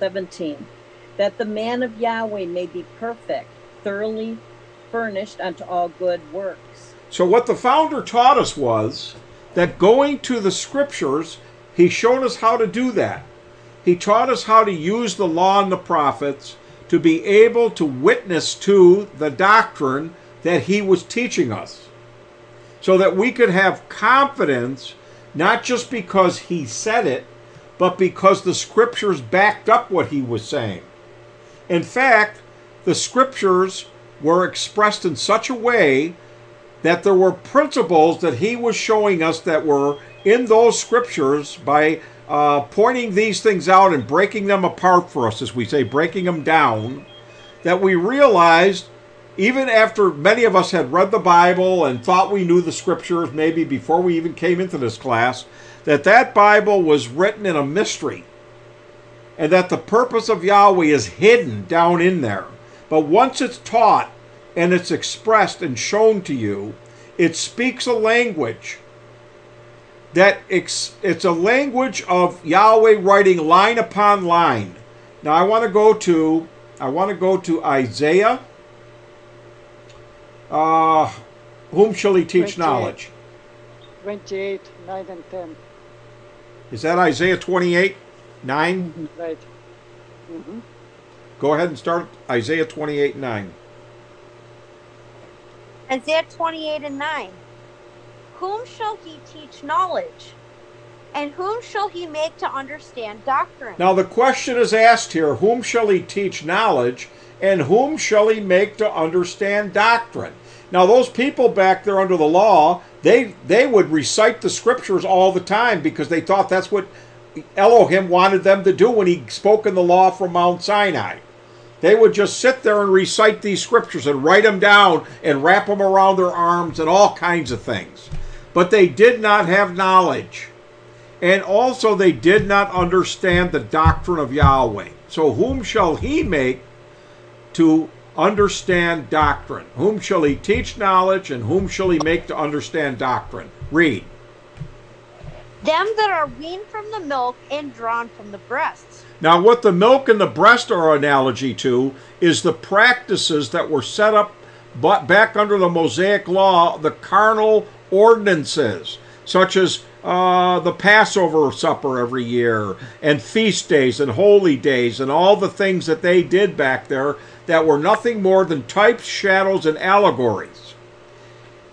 17. That the man of Yahweh may be perfect, thoroughly furnished unto all good works. So, what the founder taught us was that going to the scriptures, he showed us how to do that. He taught us how to use the law and the prophets to be able to witness to the doctrine that he was teaching us. So that we could have confidence, not just because he said it, but because the scriptures backed up what he was saying. In fact, the scriptures were expressed in such a way that there were principles that he was showing us that were in those scriptures by uh, pointing these things out and breaking them apart for us, as we say, breaking them down, that we realized, even after many of us had read the Bible and thought we knew the scriptures, maybe before we even came into this class, that that Bible was written in a mystery and that the purpose of Yahweh is hidden down in there. But once it's taught and it's expressed and shown to you, it speaks a language that ex- it's a language of Yahweh writing line upon line. Now I want to go to I want to go to Isaiah. Uh, whom shall he teach 28. knowledge? 28, 9 and 10. Is that Isaiah 28, 9? Right. hmm Go ahead and start Isaiah 28, 9. Isaiah 28 and 9. Whom shall he teach knowledge? And whom shall he make to understand doctrine? Now the question is asked here whom shall he teach knowledge, and whom shall he make to understand doctrine? Now those people back there under the law, they they would recite the scriptures all the time because they thought that's what Elohim wanted them to do when he spoke in the law from Mount Sinai. They would just sit there and recite these scriptures and write them down and wrap them around their arms and all kinds of things. But they did not have knowledge. And also, they did not understand the doctrine of Yahweh. So, whom shall he make to understand doctrine? Whom shall he teach knowledge, and whom shall he make to understand doctrine? Read. Them that are weaned from the milk and drawn from the breasts. Now, what the milk and the breast are analogy to is the practices that were set up back under the Mosaic law, the carnal ordinances, such as uh, the Passover supper every year, and feast days and holy days, and all the things that they did back there that were nothing more than types, shadows, and allegories.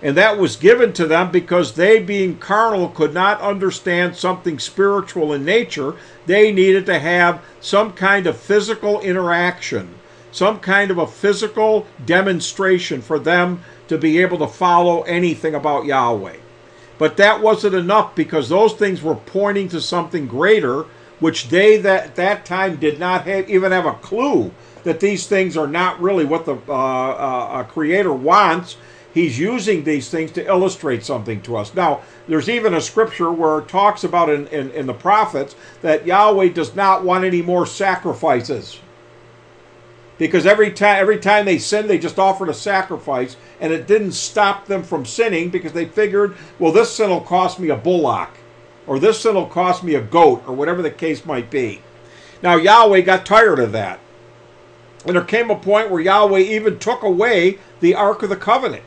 And that was given to them because they, being carnal, could not understand something spiritual in nature. They needed to have some kind of physical interaction, some kind of a physical demonstration for them to be able to follow anything about Yahweh. But that wasn't enough because those things were pointing to something greater, which they that that time did not have, even have a clue that these things are not really what the uh, uh, Creator wants. He's using these things to illustrate something to us. Now, there's even a scripture where it talks about in, in, in the prophets that Yahweh does not want any more sacrifices. Because every time every time they sinned they just offered a sacrifice and it didn't stop them from sinning because they figured well this sin will cost me a bullock or this sin will cost me a goat or whatever the case might be. Now yahweh got tired of that. And there came a point where yahweh even took away the ark of the covenant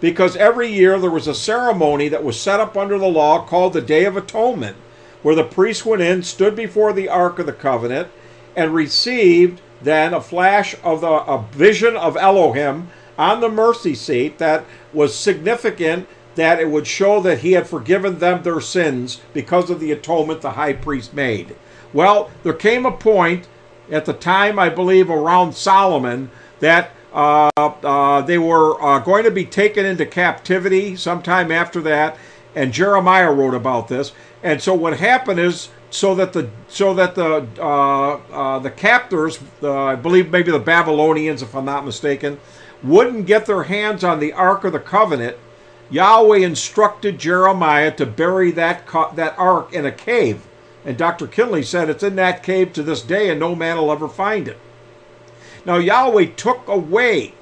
because every year there was a ceremony that was set up under the law called the day of atonement where the priest went in stood before the ark of the covenant and received then a flash of the, a vision of Elohim on the mercy seat that was significant that it would show that he had forgiven them their sins because of the atonement the high priest made. Well, there came a point at the time, I believe, around Solomon, that they were uh, going to be taken into captivity sometime after that, and Jeremiah wrote about this. And so what happened is so that the so that the uh, uh, the captors, I believe maybe the Babylonians, if I'm not mistaken, wouldn't get their hands on the Ark of the Covenant. Yahweh instructed Jeremiah to bury that that ark in a cave, and Dr. Kinley said it's in that cave to this day, and no man will ever find it. Now Yahweh took away.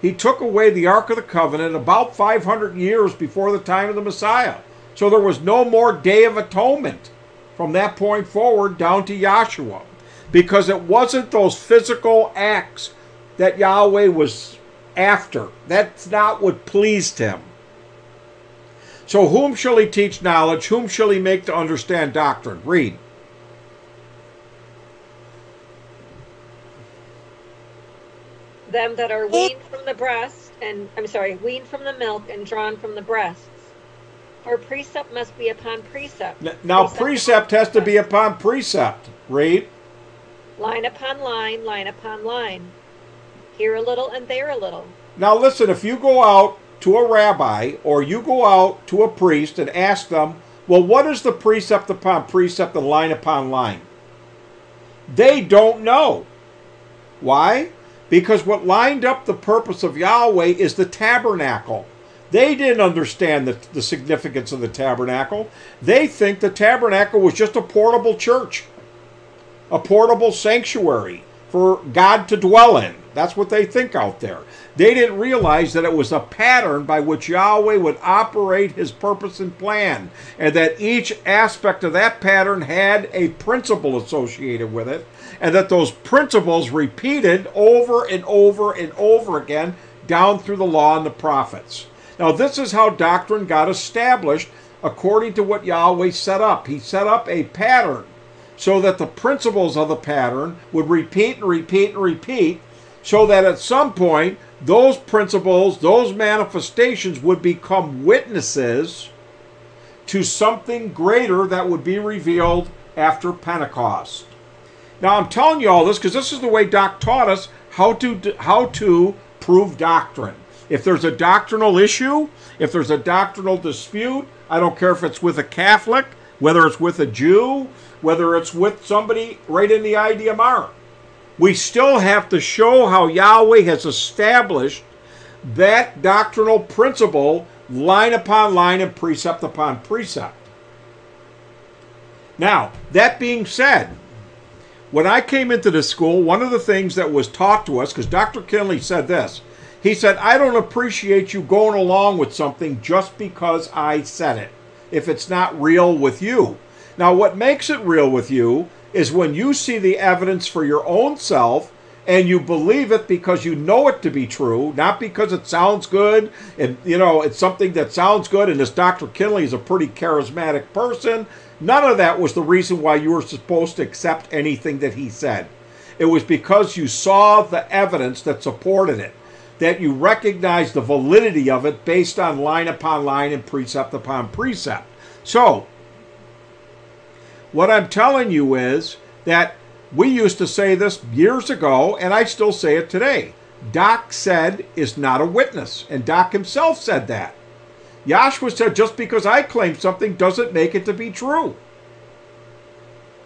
He took away the Ark of the Covenant about 500 years before the time of the Messiah. So there was no more Day of Atonement from that point forward down to Yahshua because it wasn't those physical acts that Yahweh was after. That's not what pleased him. So, whom shall he teach knowledge? Whom shall he make to understand doctrine? Read. Them that are weaned from the breast, and I'm sorry, weaned from the milk and drawn from the breasts. For precept must be upon precept. Now, precept, precept has to be upon precept. Read. Line upon line, line upon line. Here a little and there a little. Now, listen, if you go out to a rabbi or you go out to a priest and ask them, well, what is the precept upon precept and line upon line? They don't know. Why? Because what lined up the purpose of Yahweh is the tabernacle. They didn't understand the, the significance of the tabernacle. They think the tabernacle was just a portable church, a portable sanctuary for God to dwell in. That's what they think out there. They didn't realize that it was a pattern by which Yahweh would operate his purpose and plan, and that each aspect of that pattern had a principle associated with it, and that those principles repeated over and over and over again down through the law and the prophets. Now, this is how doctrine got established according to what Yahweh set up. He set up a pattern so that the principles of the pattern would repeat and repeat and repeat, so that at some point, those principles, those manifestations would become witnesses to something greater that would be revealed after Pentecost. Now I'm telling you all this because this is the way Doc taught us how to how to prove doctrine. If there's a doctrinal issue, if there's a doctrinal dispute, I don't care if it's with a Catholic, whether it's with a Jew, whether it's with somebody right in the IDMR. We still have to show how Yahweh has established that doctrinal principle line upon line and precept upon precept. Now, that being said, when I came into the school, one of the things that was taught to us, because Dr. Kinley said this, he said, I don't appreciate you going along with something just because I said it, if it's not real with you. Now, what makes it real with you is when you see the evidence for your own self and you believe it because you know it to be true, not because it sounds good and you know it's something that sounds good and this Dr. Kinley is a pretty charismatic person. None of that was the reason why you were supposed to accept anything that he said. It was because you saw the evidence that supported it, that you recognized the validity of it based on line upon line and precept upon precept. So, what I'm telling you is that we used to say this years ago, and I still say it today. Doc said is not a witness, and Doc himself said that. Yahshua said, just because I claim something doesn't make it to be true.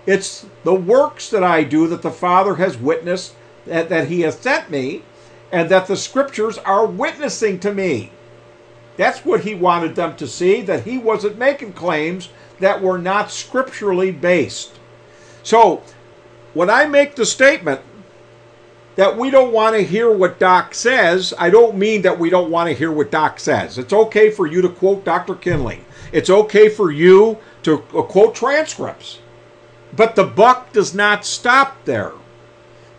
It's the works that I do that the Father has witnessed, that, that He has sent me, and that the Scriptures are witnessing to me. That's what He wanted them to see, that He wasn't making claims that were not scripturally based. So, when I make the statement that we don't want to hear what Doc says, I don't mean that we don't want to hear what Doc says. It's okay for you to quote Dr. Kinley. It's okay for you to uh, quote transcripts. But the buck does not stop there.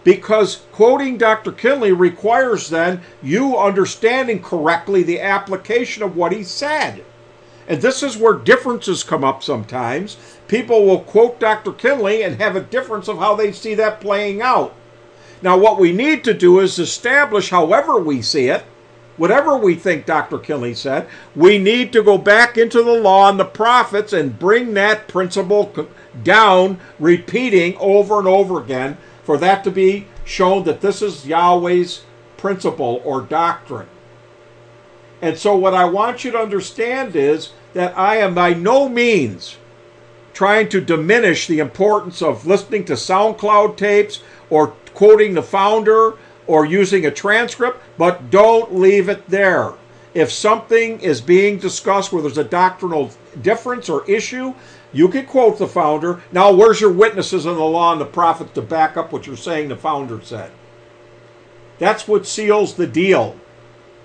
Because quoting Dr. Kinley requires then you understanding correctly the application of what he said. And this is where differences come up sometimes. People will quote Dr. Kinley and have a difference of how they see that playing out. Now, what we need to do is establish, however we see it, whatever we think Dr. Kinley said, we need to go back into the law and the prophets and bring that principle down, repeating over and over again, for that to be shown that this is Yahweh's principle or doctrine. And so, what I want you to understand is that I am by no means trying to diminish the importance of listening to SoundCloud tapes or quoting the founder or using a transcript, but don't leave it there. If something is being discussed where there's a doctrinal difference or issue, you can quote the founder. Now, where's your witnesses in the law and the prophets to back up what you're saying the founder said? That's what seals the deal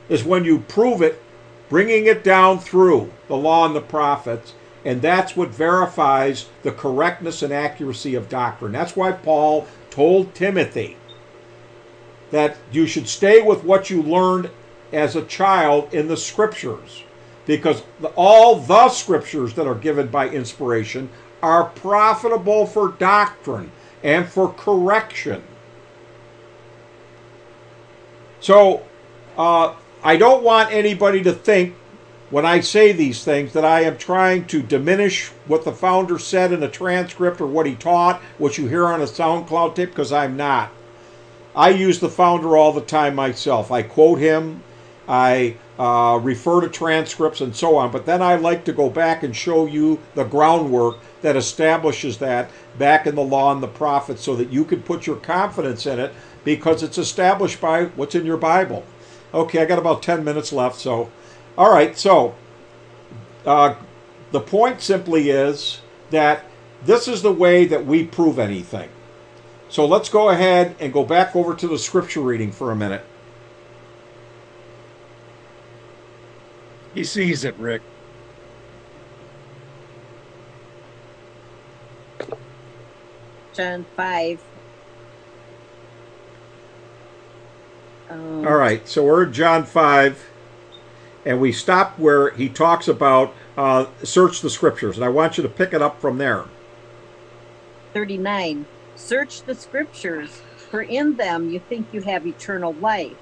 is when you prove it, bringing it down through the law and the prophets, and that's what verifies the correctness and accuracy of doctrine. That's why Paul told Timothy that you should stay with what you learned as a child in the scriptures because all the scriptures that are given by inspiration are profitable for doctrine and for correction. So, uh, I don't want anybody to think when I say these things that I am trying to diminish what the founder said in a transcript or what he taught, what you hear on a SoundCloud tape, because I'm not. I use the founder all the time myself. I quote him, I uh, refer to transcripts and so on, but then I like to go back and show you the groundwork that establishes that back in the law and the prophets so that you can put your confidence in it because it's established by what's in your Bible. Okay, I got about 10 minutes left. So, all right. So, uh, the point simply is that this is the way that we prove anything. So let's go ahead and go back over to the scripture reading for a minute. He sees it, Rick. John 5. Um, All right, so we're in John 5, and we stop where he talks about uh, search the scriptures, and I want you to pick it up from there. 39. Search the scriptures, for in them you think you have eternal life,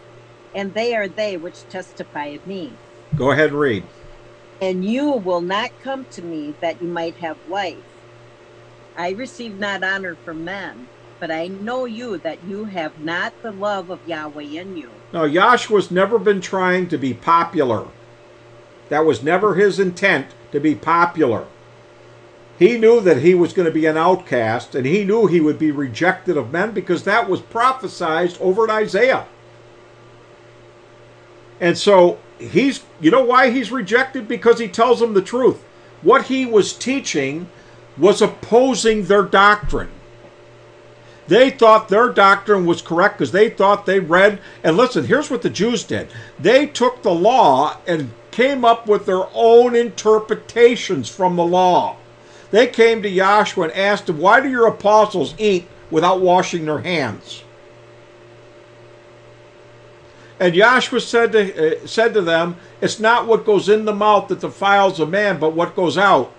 and they are they which testify of me. Go ahead and read. and you will not come to me that you might have life. I receive not honor from men, but I know you that you have not the love of Yahweh in you. Now, Yahshua's never been trying to be popular. That was never his intent to be popular. He knew that he was going to be an outcast, and he knew he would be rejected of men because that was prophesied over in Isaiah. And so he's, you know why he's rejected? Because he tells them the truth. What he was teaching was opposing their doctrine. They thought their doctrine was correct because they thought they read. And listen, here's what the Jews did they took the law and came up with their own interpretations from the law. They came to Yahshua and asked him, Why do your apostles eat without washing their hands? And Yahshua said to, uh, said to them, It's not what goes in the mouth that defiles a man, but what goes out.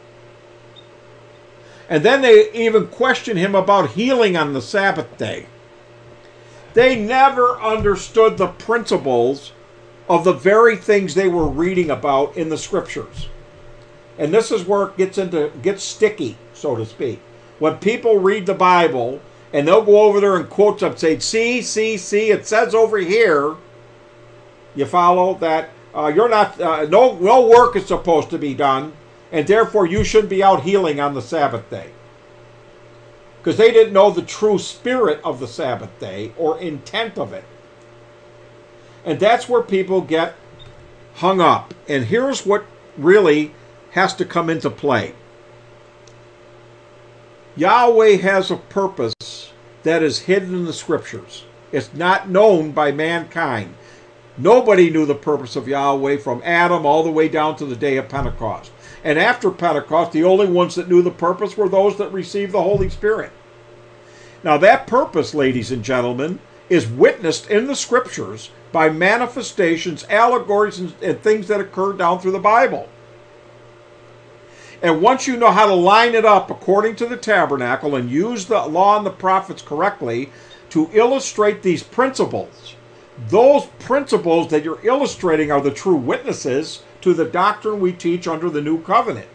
And then they even question him about healing on the Sabbath day. They never understood the principles of the very things they were reading about in the scriptures. And this is where it gets into gets sticky, so to speak. When people read the Bible and they'll go over there and quote something, say, see, see, see, it says over here, you follow that uh, you're not uh, no no work is supposed to be done and therefore you shouldn't be out healing on the Sabbath day. Because they didn't know the true spirit of the Sabbath day or intent of it. And that's where people get hung up. And here's what really has to come into play Yahweh has a purpose that is hidden in the scriptures, it's not known by mankind. Nobody knew the purpose of Yahweh from Adam all the way down to the day of Pentecost. And after Pentecost, the only ones that knew the purpose were those that received the Holy Spirit. Now, that purpose, ladies and gentlemen, is witnessed in the scriptures by manifestations, allegories, and, and things that occur down through the Bible. And once you know how to line it up according to the tabernacle and use the law and the prophets correctly to illustrate these principles, those principles that you're illustrating are the true witnesses to the doctrine we teach under the new covenant.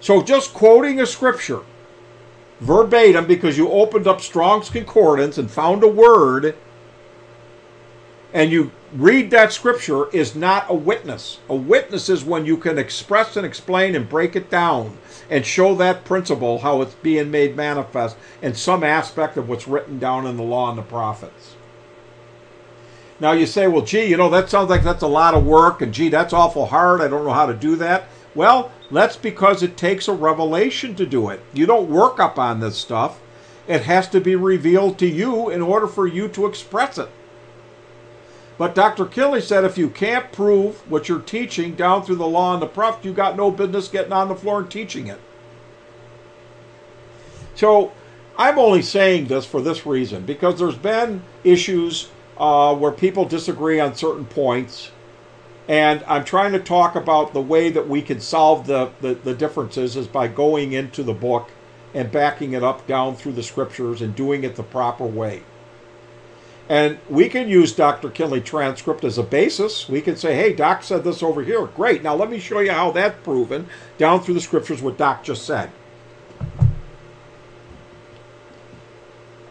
So just quoting a scripture verbatim because you opened up Strong's Concordance and found a word and you read that scripture is not a witness. A witness is when you can express and explain and break it down and show that principle how it's being made manifest in some aspect of what's written down in the law and the prophets. Now you say, well, gee, you know, that sounds like that's a lot of work, and gee, that's awful hard. I don't know how to do that. Well, that's because it takes a revelation to do it. You don't work up on this stuff. It has to be revealed to you in order for you to express it. But Dr. Kinley said if you can't prove what you're teaching down through the law and the prophet, you got no business getting on the floor and teaching it. So I'm only saying this for this reason because there's been issues uh, where people disagree on certain points. And I'm trying to talk about the way that we can solve the, the, the, differences is by going into the book and backing it up down through the scriptures and doing it the proper way. And we can use Dr. Kinley transcript as a basis. We can say, hey, Doc said this over here. Great. Now let me show you how that's proven down through the scriptures what Doc just said.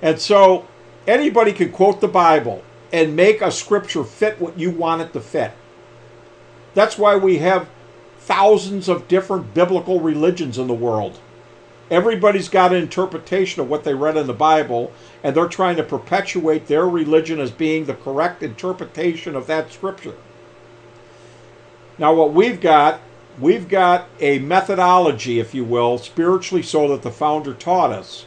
And so anybody can quote the Bible and make a scripture fit what you want it to fit. That's why we have thousands of different biblical religions in the world. Everybody's got an interpretation of what they read in the Bible, and they're trying to perpetuate their religion as being the correct interpretation of that scripture. Now, what we've got, we've got a methodology, if you will, spiritually so that the founder taught us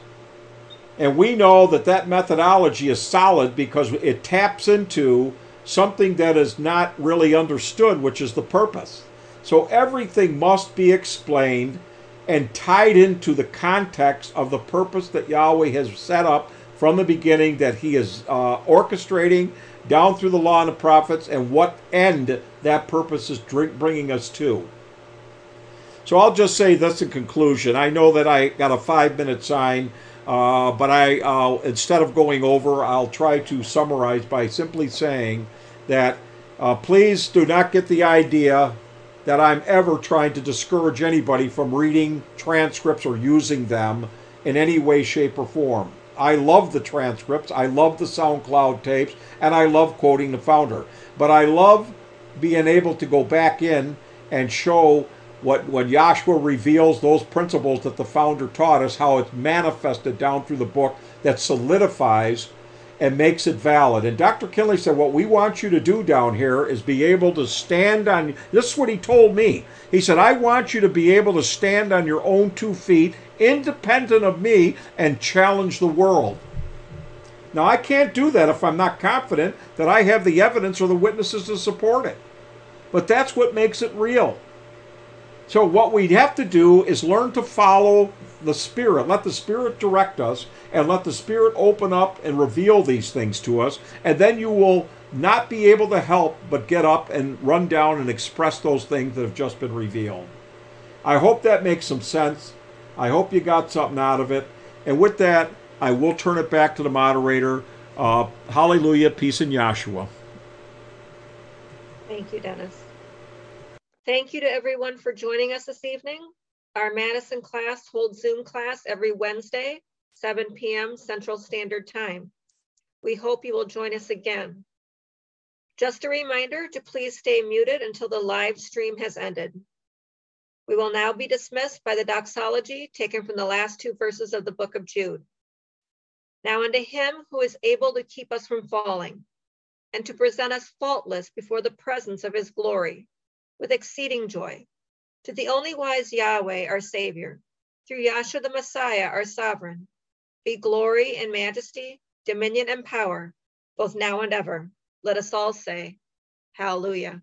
and we know that that methodology is solid because it taps into something that is not really understood, which is the purpose. So everything must be explained and tied into the context of the purpose that Yahweh has set up from the beginning, that He is uh, orchestrating down through the law and the prophets, and what end that purpose is bringing us to. So I'll just say this in conclusion. I know that I got a five minute sign. Uh, but I, instead of going over, I'll try to summarize by simply saying that Uh, please do not get the idea that I'm ever trying to discourage anybody from reading transcripts or using them in any way, shape, or form. I love the transcripts, I love the SoundCloud tapes, and I love quoting the founder. But I love being able to go back in and show what when Yahshua reveals those principles that the founder taught us, how it's manifested down through the book that solidifies and makes it valid. And Dr. Kinley said, What we want you to do down here is be able to stand on. This is what he told me. He said, I want you to be able to stand on your own two feet, independent of me, and challenge the world. Now, I can't do that if I'm not confident that I have the evidence or the witnesses to support it. But that's what makes it real. So, what we have to do is learn to follow the Spirit. Let the Spirit direct us and let the Spirit open up and reveal these things to us. And then you will not be able to help but get up and run down and express those things that have just been revealed. I hope that makes some sense. I hope you got something out of it. And with that, I will turn it back to the moderator. Uh, hallelujah, peace in Yahshua. Thank you, Dennis. Thank you to everyone for joining us this evening. Our Madison class holds Zoom class every Wednesday, 7 p.m. Central Standard Time. We hope you will join us again. Just a reminder to please stay muted until the live stream has ended. We will now be dismissed by the doxology taken from the last two verses of the book of Jude. Now unto him who is able to keep us from falling and to present us faultless before the presence of his glory with exceeding joy. To the only wise Yahweh, our Savior, through Yahshua the Messiah, our sovereign, be glory and majesty, dominion and power, both now and ever. Let us all say, Hallelujah.